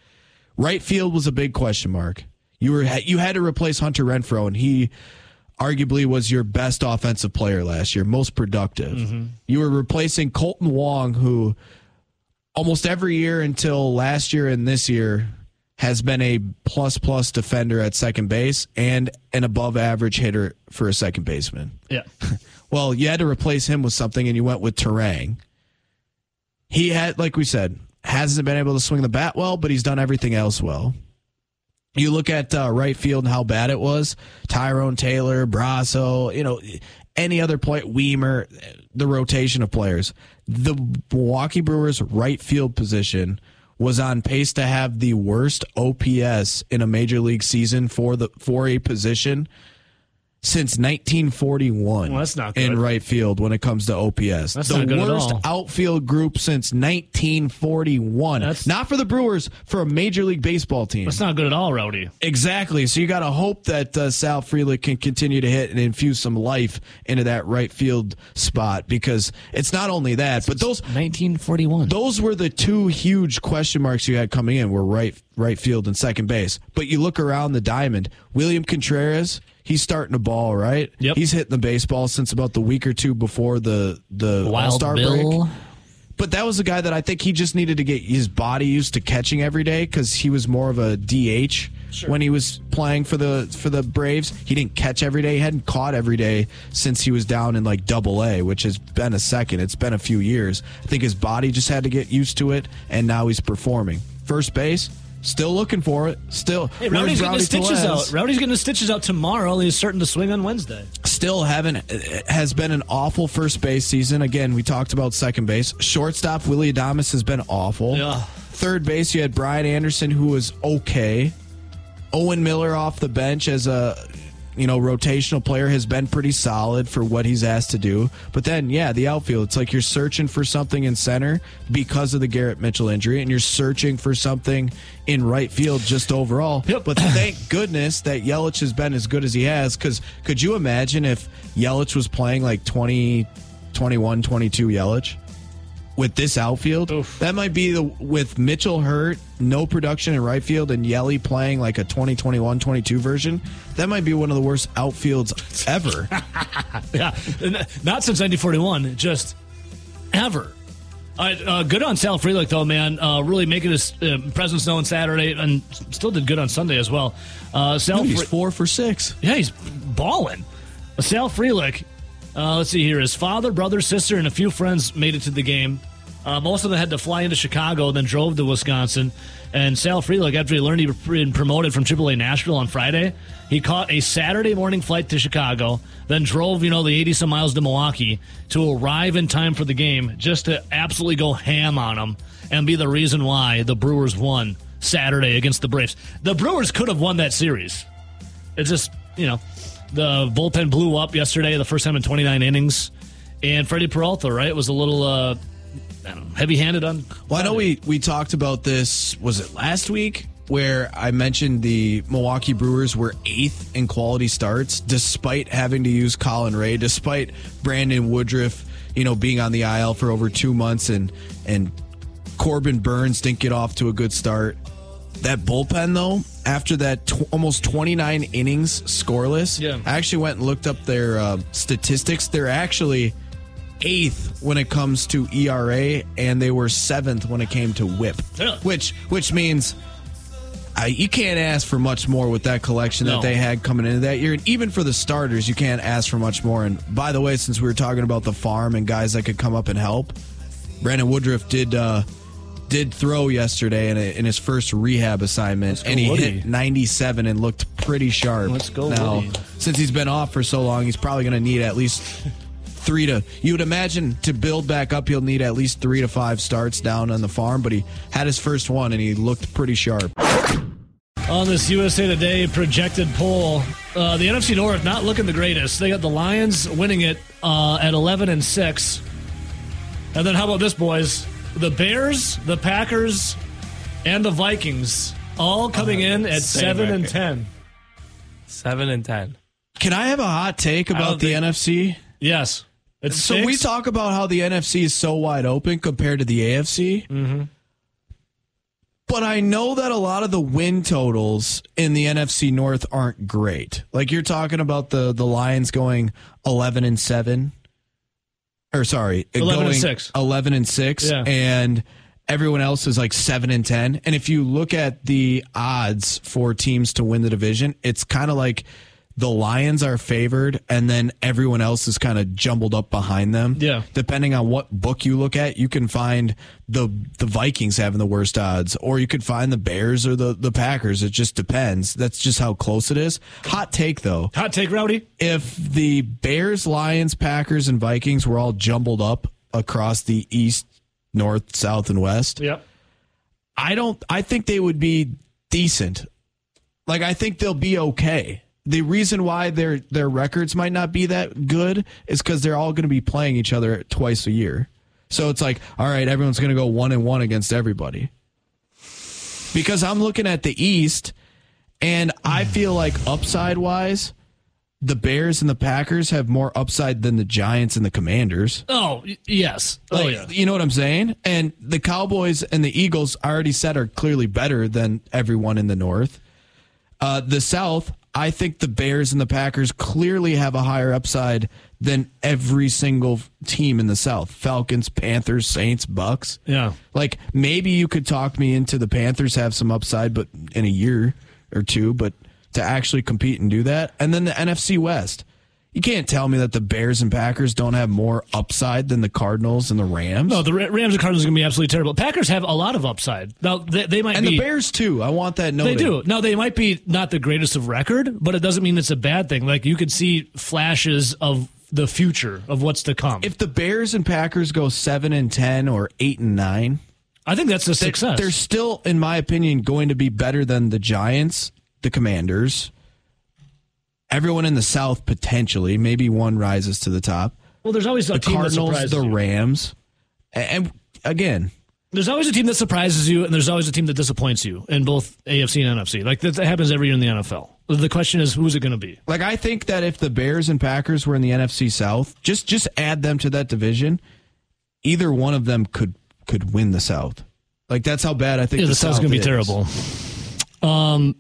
Right field was a big question mark. You were you had to replace Hunter Renfroe, and he arguably was your best offensive player last year, most productive. Mm-hmm. You were replacing Kolten Wong, who almost every year until last year and this year has been a plus plus defender at second base and an above average hitter for a second baseman. Yeah. *laughs* Well, you had to replace him with something, and you went with Turang. He had, like we said, hasn't been able to swing the bat well, but he's done everything else well. You look at uh, right field and how bad it was. Tyrone Taylor, Brosseau, you know, any other play, Wiemer, the rotation of players. The Milwaukee Brewers' right field position was on pace to have the worst OPS in a major league season for the for a position since 1941 Well, that's not in right field when it comes to OPS. That's the not good at worst outfield group since 1941. That's- not for the Brewers, for a major league baseball team. That's not good at all, Rowdy. Exactly. So you got to hope that uh, Sal Frelick can continue to hit and infuse some life into that right field spot because it's not only that, but those 1941. those were the two huge question marks you had coming in were right right field and second base. But you look around the diamond, William Contreras, he's starting to ball, right? Yep. He's hitting the baseball since about the week or two before the the Wild All-Star break. But that was a guy that I think he just needed to get his body used to catching every day because he was more of a DH when he was playing for the for the Braves. He didn't catch every day. He hadn't caught every day since he was down in like Double A, which has been a second. It's been a few years. I think his body just had to get used to it, and now he's performing. First base, still looking for it. Still, Hey, Rowdy's getting Rowdy his stitches out. Rowdy's getting his stitches out tomorrow. He's starting to swing on Wednesday. still haven't has been an awful first base season. Again, we talked about second base. Shortstop Willy Adames has been awful. Yeah. Third base, you had Brian Anderson, who was okay. Owen Miller off the bench as a you know rotational player has been pretty solid for what he's asked to do. But then, yeah, the outfield. It's like you're searching for something in center because of the Garrett Mitchell injury, and you're searching for something in right field just overall. Yep. But thank *coughs* goodness that Yelich has been as good as he has. Because could you imagine if Yelich was playing like 20, 21, 22 Yelich? With this outfield. That might be the with Mitchell hurt, no production in right field, and Yelly playing like a 2021 22 version. That might be one of the worst outfields ever. *laughs* Yeah, not since 1941, just ever. All right, uh, good on Sal Frelick though, man. Uh, really making his uh, presence known Saturday, and still did good on Sunday as well. Uh, Sal, Dude, he's Fre- four for six. yeah, he's balling. Sal Frelick. Uh, let's see here. His father, brother, sister, and a few friends made it to the game. Uh, most of them had to fly into Chicago, then drove to Wisconsin. And Sal Frelick, after he learned he'd been promoted from AAA Nashville on Friday, he caught a Saturday morning flight to Chicago, then drove, you know, the 80 some miles to Milwaukee to arrive in time for the game just to absolutely go ham on them and be the reason why the Brewers won Saturday against the Braves. The Brewers could have won that series. It's just, you know, the bullpen blew up yesterday, the first time in 29 innings. And Freddie Peralta, right, was a little uh, I don't know, heavy-handed on. I know we we talked about this. Was it last week? Where I mentioned the Milwaukee Brewers were eighth in quality starts, despite having to use Colin Rea, despite Brandon Woodruff, you know, being on the IL for over two months, and and Corbin Burnes didn't get off to a good start. That bullpen, though, after that tw- almost 29 innings scoreless, Yeah. I actually went and looked up their uh, statistics. They're actually eighth when it comes to ERA, and they were seventh when it came to WHIP. Which which means uh, you can't ask for much more with that collection No. that they had coming into that year, and even for the starters, you can't ask for much more. And by the way, since we were talking about the farm and guys that could come up and help, Brandon Woodruff did. Uh, did throw yesterday in, a, in his first rehab assignment, go, and he Woody. hit 97 and looked pretty sharp. Let's go, now. Woody. Since he's been off for so long, he's probably going to need at least three to. You would imagine to build back up, he'll need at least three to five starts down on the farm. But he had his first one, and he looked pretty sharp. On this USA Today projected poll, uh, the NFC North not looking the greatest. They got the Lions winning it uh, at 11 and 6. And then how about this, boys? The Bears, the Packers, and the Vikings all coming in at Same 7 and 10. Seven and ten. Can I have a hot take about the think- NFC? Yes. It's So six. we talk about how the NFC is so wide open compared to the AFC. Mm-hmm. But I know that a lot of the win totals in the NFC North aren't great. Like you're talking about the the Lions going 11 and 7 or sorry, 11 and going six. 11 and 6 Yeah. and everyone else is like 7 and 10. And if you look at the odds for teams to win the division, it's kind of like the Lions are favored and then everyone else is kind of jumbled up behind them. Yeah. Depending on what book you look at, you can find the the Vikings having the worst odds or you could find the Bears or the the Packers. It just depends. That's just how close it is. Hot take though. Hot take, Rowdy. If the Bears, Lions, Packers and Vikings were all jumbled up across the east, north, south and west, Yep. I don't I think they would be decent. Like I think they'll be okay. The reason why their their records might not be that good is cuz they're all going to be playing each other twice a year. So it's like, all right, everyone's going to go 1 and 1 against everybody. Because I'm looking at the East and I feel like upside wise the Bears and the Packers have more upside than the Giants and the Commanders. Oh, yes. oh, Like, yeah. You know what I'm saying? And the Cowboys and the Eagles I already said are clearly better than everyone in the North. Uh, the South, I think the Bears and the Packers clearly have a higher upside than every single team in the South. Falcons, Panthers, Saints, Bucks. Yeah. Like maybe you could talk me into the Panthers have some upside, but in a year or two, but to actually compete and do that, and then the NFC West. You can't tell me that the Bears and Packers don't have more upside than the Cardinals and the Rams. No, the Rams and Cardinals are going to be absolutely terrible. Packers have a lot of upside. Now, they, they might and be. the Bears too. I want that No, They do. Now they might be not the greatest of record, but it doesn't mean it's a bad thing. Like you could see flashes of the future of what's to come. If the Bears and Packers go seven and ten or eight and nine, I think that's a success. they're still, in my opinion, going to be better than the Giants, the Commanders, everyone in the South potentially. Maybe one rises to the top. well, there's always a The team that Cardinals, surprises the. Rams, and, and again, There's always a team that surprises you, and there's always a team that disappoints you in both AFC and NFC. Like that, happens every year in the NFL. The question is, who's it going to be? like I think that if the Bears and Packers were in the NFC South, just just add them to that division, either one of them could could win the South. Like that's how bad I think Yeah, the South's South going to be terrible. Um,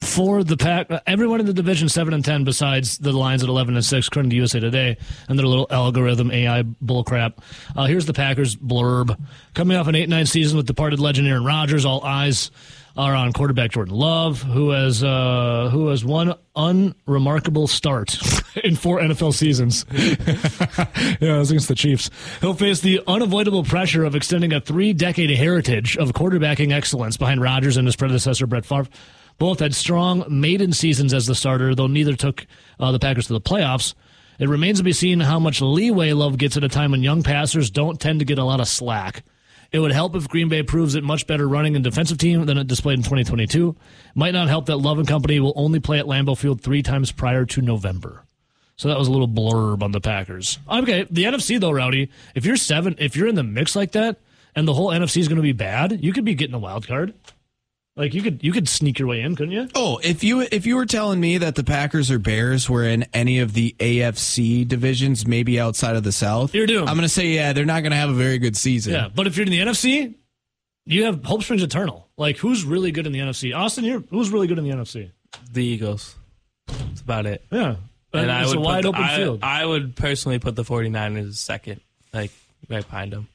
for the pack, everyone in the division seven and ten, besides the Lions at eleven and six, according to USA Today and their little algorithm AI bullcrap. Uh, here's the Packers blurb: coming off an eight nine season with departed legend Aaron Rodgers, all eyes are on quarterback Jordan Love, who has uh, who has one unremarkable start *laughs* in four NFL seasons. *laughs* yeah, it was against the Chiefs. He'll face the unavoidable pressure of extending a three-decade heritage of quarterbacking excellence behind Rodgers and his predecessor Brett Favre. Both had strong maiden seasons as the starter, though neither took uh, the Packers to the playoffs. It remains to be seen how much leeway Love gets at a time when young passers don't tend to get a lot of slack. It would help if Green Bay proves it much better running and defensive team than it displayed in 2022. Might not help that Love and company will only play at Lambeau Field three times prior to November. So that was a little blurb on the Packers. Okay, the NFC though, Rowdy. If you're seven, if you're in the mix like that, and the whole NFC is going to be bad, you could be getting a wild card. Like you could, you could sneak your way in, couldn't you? Oh, if you if you were telling me that the Packers or Bears were in any of the AFC divisions, maybe outside of the South, You're doomed. I'm going to say yeah, they're not going to have a very good season. Yeah, but if you're in the NFC, you have hope springs eternal. Like who's really good in the NFC? Austin, you're who's really good in the NFC? The Eagles. That's about it. Yeah, And I it's would a wide put open I, field. I would personally put the 49ers second, like right behind them.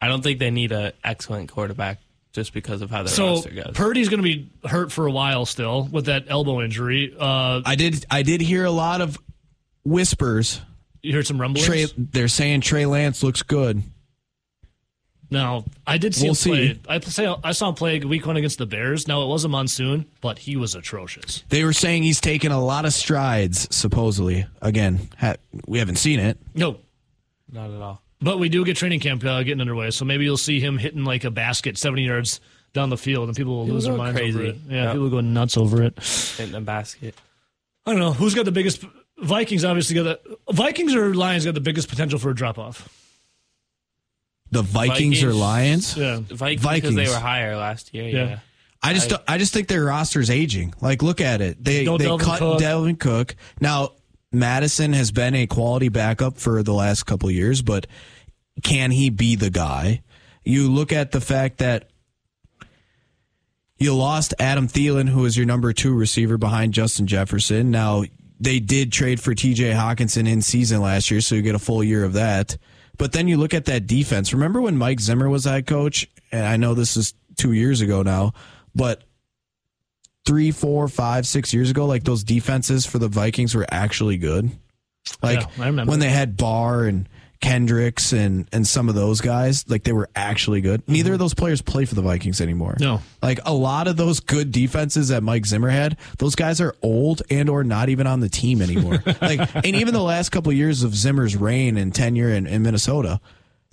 I don't think they need an excellent quarterback just because of how their so roster goes. Purdy's going to be hurt for a while still with that elbow injury. Uh, I did I did hear a lot of whispers. you heard some rumblings. Trey, they're saying Trey Lance looks good. Now I did see We'll him see. I say I saw him play week one against the Bears. Now it was a monsoon, but he was atrocious. They were saying he's taken a lot of strides, supposedly. Again, ha- we haven't seen it. No, Not at all. But we do get training camp uh, getting underway, so maybe you'll see him hitting like a basket seventy yards down the field, and people will People lose their go minds over it. Yeah, Yep. people go nuts over it. Hitting a basket. I don't know who's got the biggest. Vikings obviously got the Vikings or Lions got the biggest potential for a drop off. The Vikings, or Lions? Yeah, Vikings, Vikings. because they were higher last year. Yeah. Yeah. I just I, I just think their roster's aging. Like look at it. They they Dalvin cut Cook. Dalvin Cook. Now Mattison has been a quality backup for the last couple years, but can he be the guy? You look at the fact that you lost Adam Thielen, who was your number two receiver behind Justin Jefferson. Now they did trade for TJ Hockenson in season last year, so you get a full year of that. But then you look at that defense. Remember when Mike Zimmer was head coach? And I know this is two years ago now, but three, four, five, six years ago, like those defenses for the Vikings were actually good. Like Yeah, when they had Barr and Kendricks and and some of those guys, like they were actually good. Neither of those players play for the Vikings anymore. Mm-hmm. No. Like a lot of those good defenses that Mike Zimmer had, those guys are old and or not even on the team anymore. *laughs* like and even the last couple of years of Zimmer's reign and tenure in, in Minnesota,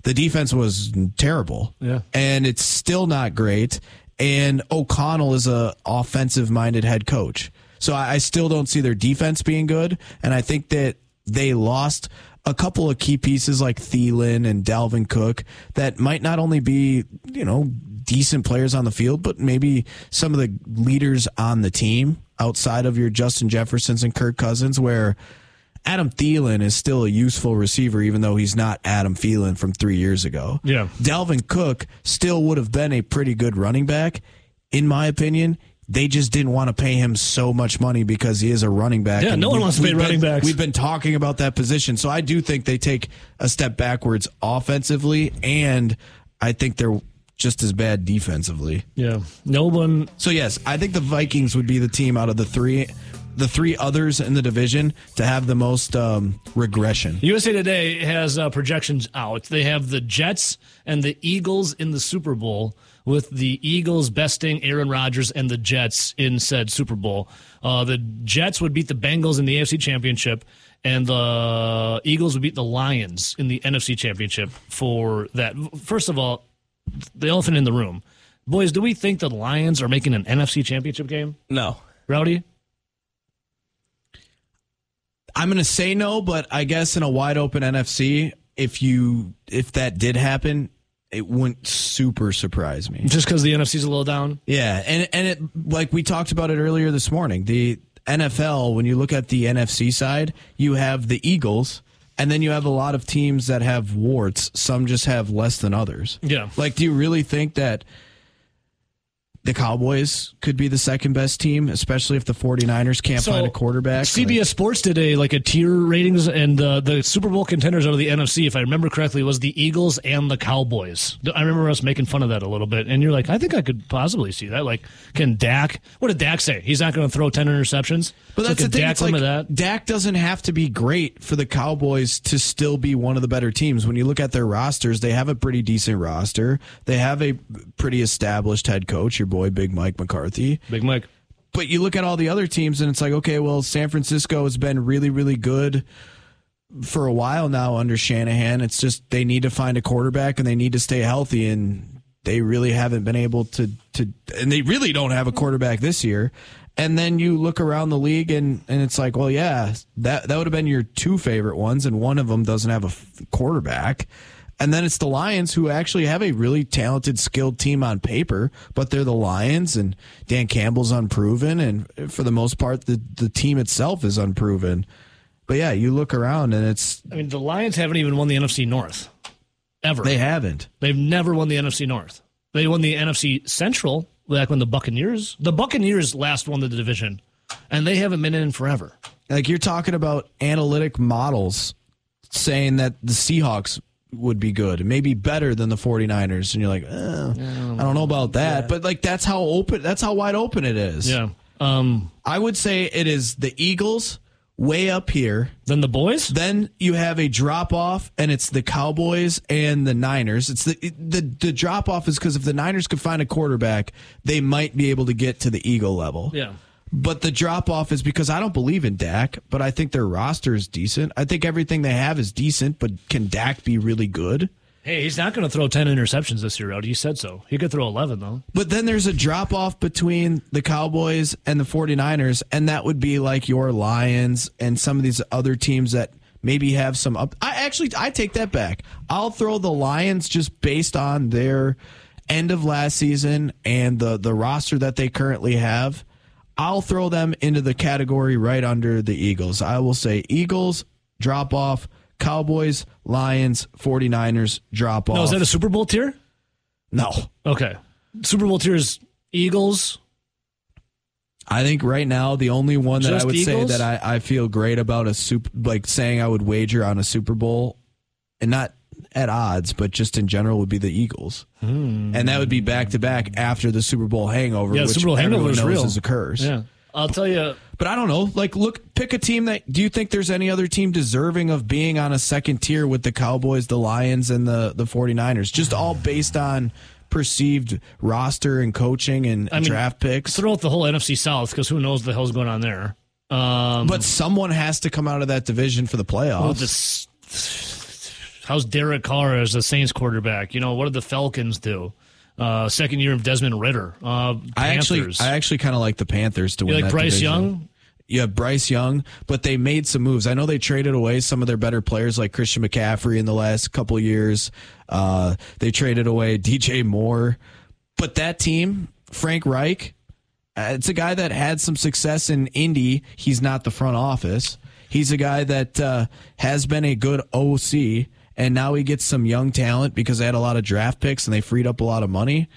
the defense was terrible. Yeah. And it's still not great. And O'Connell is a offensive minded head coach. So I, I still don't see their defense being good. And I think that they lost a couple of key pieces like Thielen and Dalvin Cook that might not only be, you know, decent players on the field, but maybe some of the leaders on the team outside of your Justin Jeffersons and Kirk Cousins where Adam Thielen is still a useful receiver, even though he's not Adam Thielen from three years ago. Yeah. Dalvin Cook still would have been a pretty good running back, in my opinion. They just didn't want to pay him so much money because he is a running back. Yeah, and no one we- wants to pay we've been- running backs. We've been talking about that position, so I do think they take a step backwards offensively, and I think they're just as bad defensively. yeah. No one. So yes, I think the Vikings would be the team out of the three, the three others in the division to have the most um, regression. USA Today has uh, projections out. They have the Jets and the Eagles in the Super Bowl, with the Eagles besting Aaron Rodgers and the Jets in said Super Bowl. Uh, the Jets would beat the Bengals in the AFC Championship, and the Eagles would beat the Lions in the NFC Championship for that. First of all, the elephant in the room. Boys, do we think the Lions are making an NFC Championship game? No. Rowdy? I'm going to say no, but I guess in a wide open NFC, if you if that did happen, it wouldn't super surprise me. Just because the NFC's a little down? Yeah, and and it like we talked about it earlier this morning. The NFL, when you look at the NFC side, you have the Eagles, and then you have a lot of teams that have warts. Some just have less than others. Yeah. Like, do you really think that the Cowboys could be the second best team, especially if the 49ers can't So, find a quarterback? CBS Sports did a like a tier ratings, and uh, the Super Bowl contenders out of the NFC, if I remember correctly, was the Eagles and the Cowboys. I remember us making fun of that a little bit, and you're like, I think I could possibly see that. Like, can Dak? What did Dak say? He's not going to throw ten interceptions. But So that's the thing. Dak like, that? Dak doesn't have to be great for the Cowboys to still be one of the better teams. When you look at their rosters, they have a pretty decent roster. They have a pretty established head coach, your boy Big Mike McCarthy. Big Mike. But you look at all the other teams, and it's like, okay, well, San Francisco has been really, really good for a while now under Shanahan. It's just they need to find a quarterback and they need to stay healthy, and they really haven't been able to to, and they really don't have a quarterback this year. And then you look around the league, and and it's like, well, yeah, that that would have been your two favorite ones, and one of them doesn't have a f- quarterback. And then it's the Lions who actually have a really talented, skilled team on paper, but they're the Lions, and Dan Campbell's unproven, and for the most part, the the team itself is unproven. But yeah, you look around, and it's I mean, the Lions haven't even won the NFC North ever. they haven't. They've never won the NFC North. They won the NFC Central back when the Buccaneers. The Buccaneers last won the division, and they haven't been in forever. Like you're talking about analytic models saying that the Seahawks would be good, maybe better than the 49ers, and you're like, eh, I don't know about that. But like that's how open, that's how wide open it is. Yeah. Um. I would say it is the Eagles way up here. Then the boys. Then you have a drop off, and it's the Cowboys and the Niners. It's the the the drop off is because if the Niners could find a quarterback, they might be able to get to the Eagle level. Yeah. But the drop off is because I don't believe in Dak, but I think their roster is decent. I think everything they have is decent, but can Dak be really good? Hey, he's not going to throw 10 interceptions this year, Rowdy. He said so. He could throw 11, though. But then there's a drop off between the Cowboys and the 49ers, and that would be like your Lions and some of these other teams that maybe have some up. I actually I take that back. I'll throw the Lions just based on their end of last season and the the roster that they currently have. I'll throw them into the category right under the Eagles. I will say Eagles drop off, Cowboys, Lions, 49ers drop off. No, is that a Super Bowl tier? no. Okay. Super Bowl tier is Eagles. I think right now the only one that Just I would Eagles? say that I, I feel great about a super like saying I would wager on a Super Bowl and not at odds, but just in general would be the Eagles. And that would be back to back after the Super Bowl hangover, Yeah, which Super Bowl hangover is knows real. is occurs. Yeah. I'll tell you. But I don't know. Like, look, pick a team that. Do you think there's any other team deserving of being on a second tier with the Cowboys, the Lions, and the the 49ers? Just all based on perceived roster and coaching and I mean, draft picks. Throw out the whole NFC South because who knows what the hell's going on there. Um, But someone has to come out of that division for the playoffs. well, this, how's Derek Carr as the Saints quarterback? You know, what did the Falcons do? Uh, second year of Desmond Ridder. Uh, I actually, I actually kind of like the Panthers to you win. like Bryce division. Young? You have Bryce Young, but they made some moves. I know they traded away some of their better players, like Christian McCaffrey, in the last couple years. Uh, they traded away *laughs* DJ Moore, but that team, Frank Reich, uh, it's a guy that had some success in Indy. He's not the front office. He's a guy that uh, has been a good OC, and now he gets some young talent because they had a lot of draft picks and they freed up a lot of money.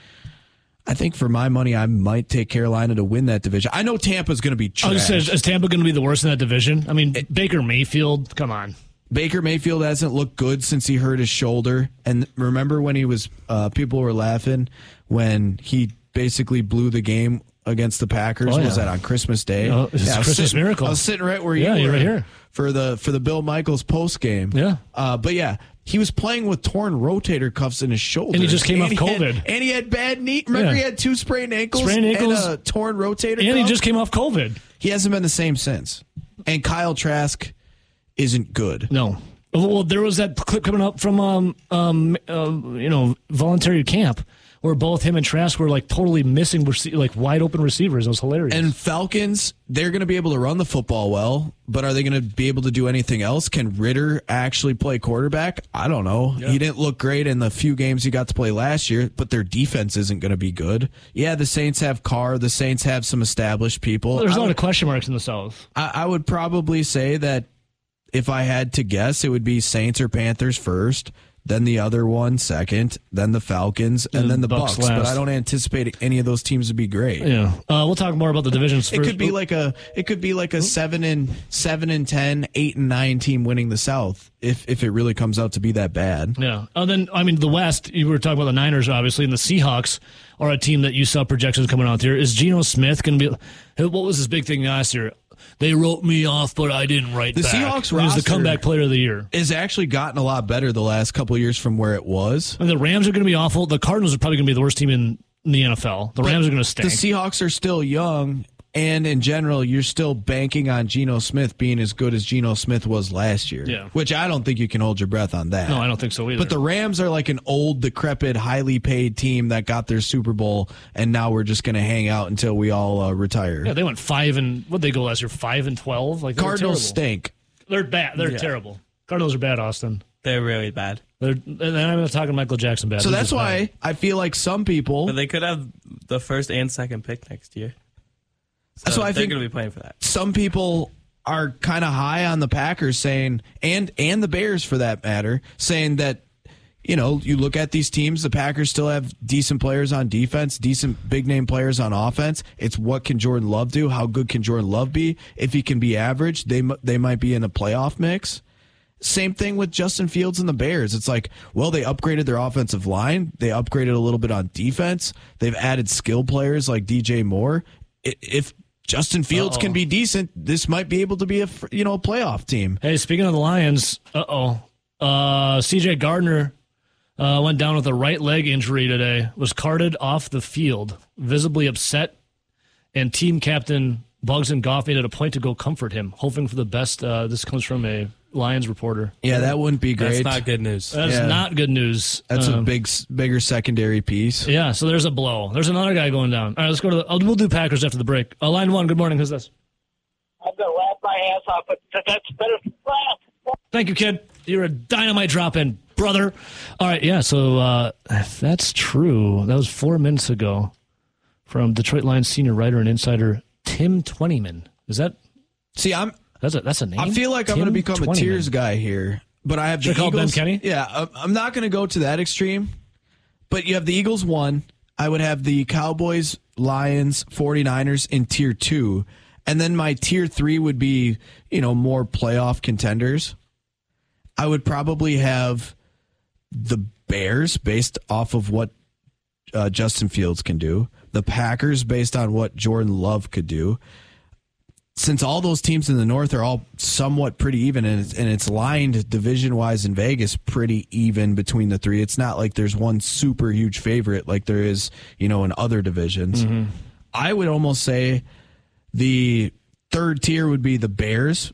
I think for my money, I might take Carolina to win that division. I know Tampa's going to be trash. say, is Tampa going to be the worst in that division? I mean, Baker Mayfield, come on. Baker Mayfield hasn't looked good since he hurt his shoulder. And remember when he was, uh, people were laughing when he basically blew the game against the Packers. Oh, Was that on Christmas Day? Oh, it's was Christmas sitting- miracle. I was sitting right where Yeah, you you're were right here. for the for the Bill Michaels post game. Yeah. uh, but yeah. He was playing with torn rotator cuffs in his shoulder, And he just came off he had- COVID. and he had bad knee. Remember, Yeah. he had two sprained ankles, Sprained ankles. and a torn rotator. And he just came off COVID. he hasn't been the same since. And Kyle Trask isn't good. No. Well, there was that clip coming up from, um, um, uh, you know, voluntary camp where both him and Trask were like totally missing, rece- like wide open receivers. It was hilarious. And Falcons, they're going to be able to run the football well, but are they going to be able to do anything else? Can Ridder actually play quarterback? I don't know. He didn't look great in the few games he got to play last year, but their defense isn't going to be good. Yeah, the Saints have Carr. The Saints have some established people. There's I a lot would, of question marks in the South. I, I would probably say that if I had to guess, it would be Saints or Panthers first. Then the other one second, then the Falcons, and, And then the Bucks Bucks. But. I don't anticipate any of those teams to be great. Yeah. Uh, we'll talk more about the divisions. It first. could be like a it could be like a seven and seven and ten, eight and nine team winning the South if if it really comes out to be that bad. Yeah. And then, I mean, the West, you were talking about the Niners, obviously, and the Seahawks are a team that you saw projections coming out there. Is Geno Smith going to be. What was his big thing last year? They wrote me off, but I didn't write The back. Seahawks was the comeback player of the year. It's actually gotten a lot better the last couple of years from where it was. And the Rams are going to be awful. The Cardinals are probably going to be the worst team in, in the NFL. The Rams are going to stay. The. Seahawks are still young, and in general, you're still banking on Geno Smith being as good as Geno Smith was last year. Yeah. Which I don't think you can hold your breath on that. no, I don't think so either. But the Rams are like an old, decrepit, highly paid team that got their Super Bowl, and now we're just going to hang out until we all uh, retire. yeah, they went five and what they go last year? Five and twelve. Like they were Cardinals terrible. stink. They're bad. They're Yeah. terrible. Cardinals are bad, Austin. They're really bad. They're, and I'm not talking Michael Jackson bad. So They're that's why bad. I feel like some people. But they could have the first and second pick next year. So why I they're think- going to be playing for that. some people are kind of high on the Packers saying and and the Bears for that matter saying that you know you look at these teams the Packers still have decent players on defense decent big name players on offense it's what can Jordan Love do how good can Jordan Love be if he can be average they they might be in a playoff mix same thing with Justin Fields and the Bears. It's like, well, they upgraded their offensive line. They upgraded a little bit on defense. They've added skill players like DJ Moore. If Justin Fields can be decent, this might be able to be a you know a playoff team. Hey, speaking of the Lions, uh oh, uh, C.J. Gardner uh, went down with a right leg injury today. Was carted off the field, visibly upset, and team captain Bugs and Goff made it a point to go comfort him, hoping for the best. Uh, this comes from a Lions reporter. Yeah, that wouldn't be great. That's not good news. That's Yeah. not good news. That's a Um, big, bigger secondary piece. Yeah, so there's a blow. There's another guy going down. All right, let's go to the. Oh, we'll do Packers after the break. Uh, line one. Good morning. Who's this? I'm gonna laugh my ass off, but that's better than laugh. Thank you, kid. You're a dynamite drop in, brother. All right, yeah. So uh, if that's true, that was four minutes ago from Detroit Lions senior writer and insider Tim Twentyman. Is that? See, I'm. That's a that's a name. I feel like I'm going to become a tears guy here, but I have Should the call Ben Kenny? Yeah, I'm- I'm not going to go to that extreme, but you have the Eagles one. I would have the Cowboys, Lions, 49ers in tier two, and then my tier three would be you know more playoff contenders. I would probably have the Bears based off of what uh, Justin Fields can do, the Packers based on what Jordan Love could do. Since all those teams in the North are all somewhat pretty even, and it's, and it's lined division wise in Vegas pretty even between the three. It's not like there's one super huge favorite like there is, you know, in other divisions. I would almost say the third tier would be the Bears,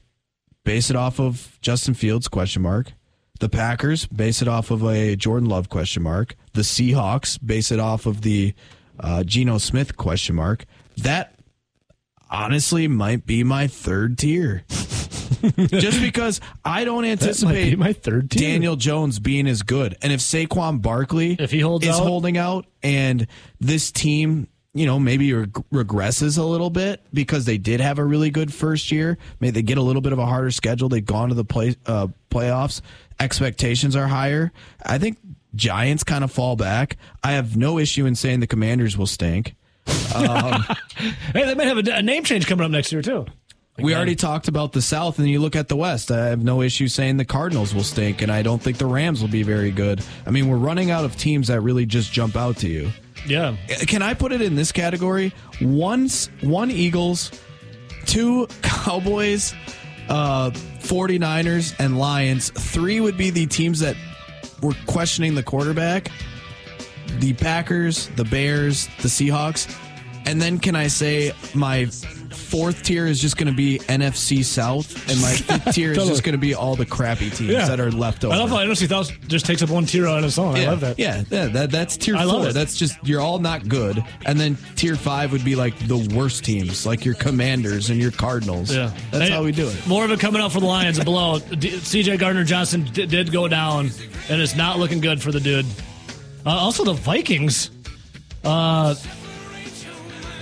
base it off of Justin Fields question mark. The Packers base it off of a Jordan Love question mark. The Seahawks base it off of the uh, Geno Smith question mark. That honestly might be my third tier. *laughs* Just because I don't anticipate my third tier. Daniel Jones being as good. And if Saquon Barkley If he holds is out? holding out and this team, you know, maybe reg- regresses a little bit because they did have a really good first year. Maybe they get a little bit of a harder schedule. They've gone to the play, uh, playoffs. Expectations are higher. I think Giants kind of fall back. I have no issue in saying the Commanders will stink. *laughs* Hey, they might have a, a name change coming up next year too. We already talked about the South, and you look at the West. I have no issue saying the Cardinals will stink, and I don't think the Rams will be very good. I mean, we're running out of teams that really just jump out to you. Yeah. Can I put it in this category? One, one Eagles, two *laughs* Cowboys, uh, 49ers, and Lions. Three would be the teams that were questioning the quarterback the Packers, the Bears, the Seahawks. And then can I say my fourth tier is just going to be NFC South, and my fifth *laughs* tier is just going to be all the crappy teams Yeah. that are left over. I love how NFC South just takes up one tier on its own. I love that. Yeah, yeah, that, that's tier I love four. it. That's just you're all not good, and then tier five would be like the worst teams, like your Commanders and your Cardinals. Yeah, that's how we do it. More of it coming out for the Lions below. D- CJ Gardner Johnson d- did go down, and it's not looking good for the dude. Uh, also, the Vikings. Uh,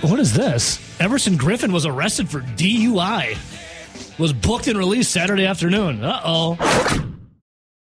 what is this? Everson Griffen was arrested for DUI. Was booked and released Saturday afternoon. Uh oh.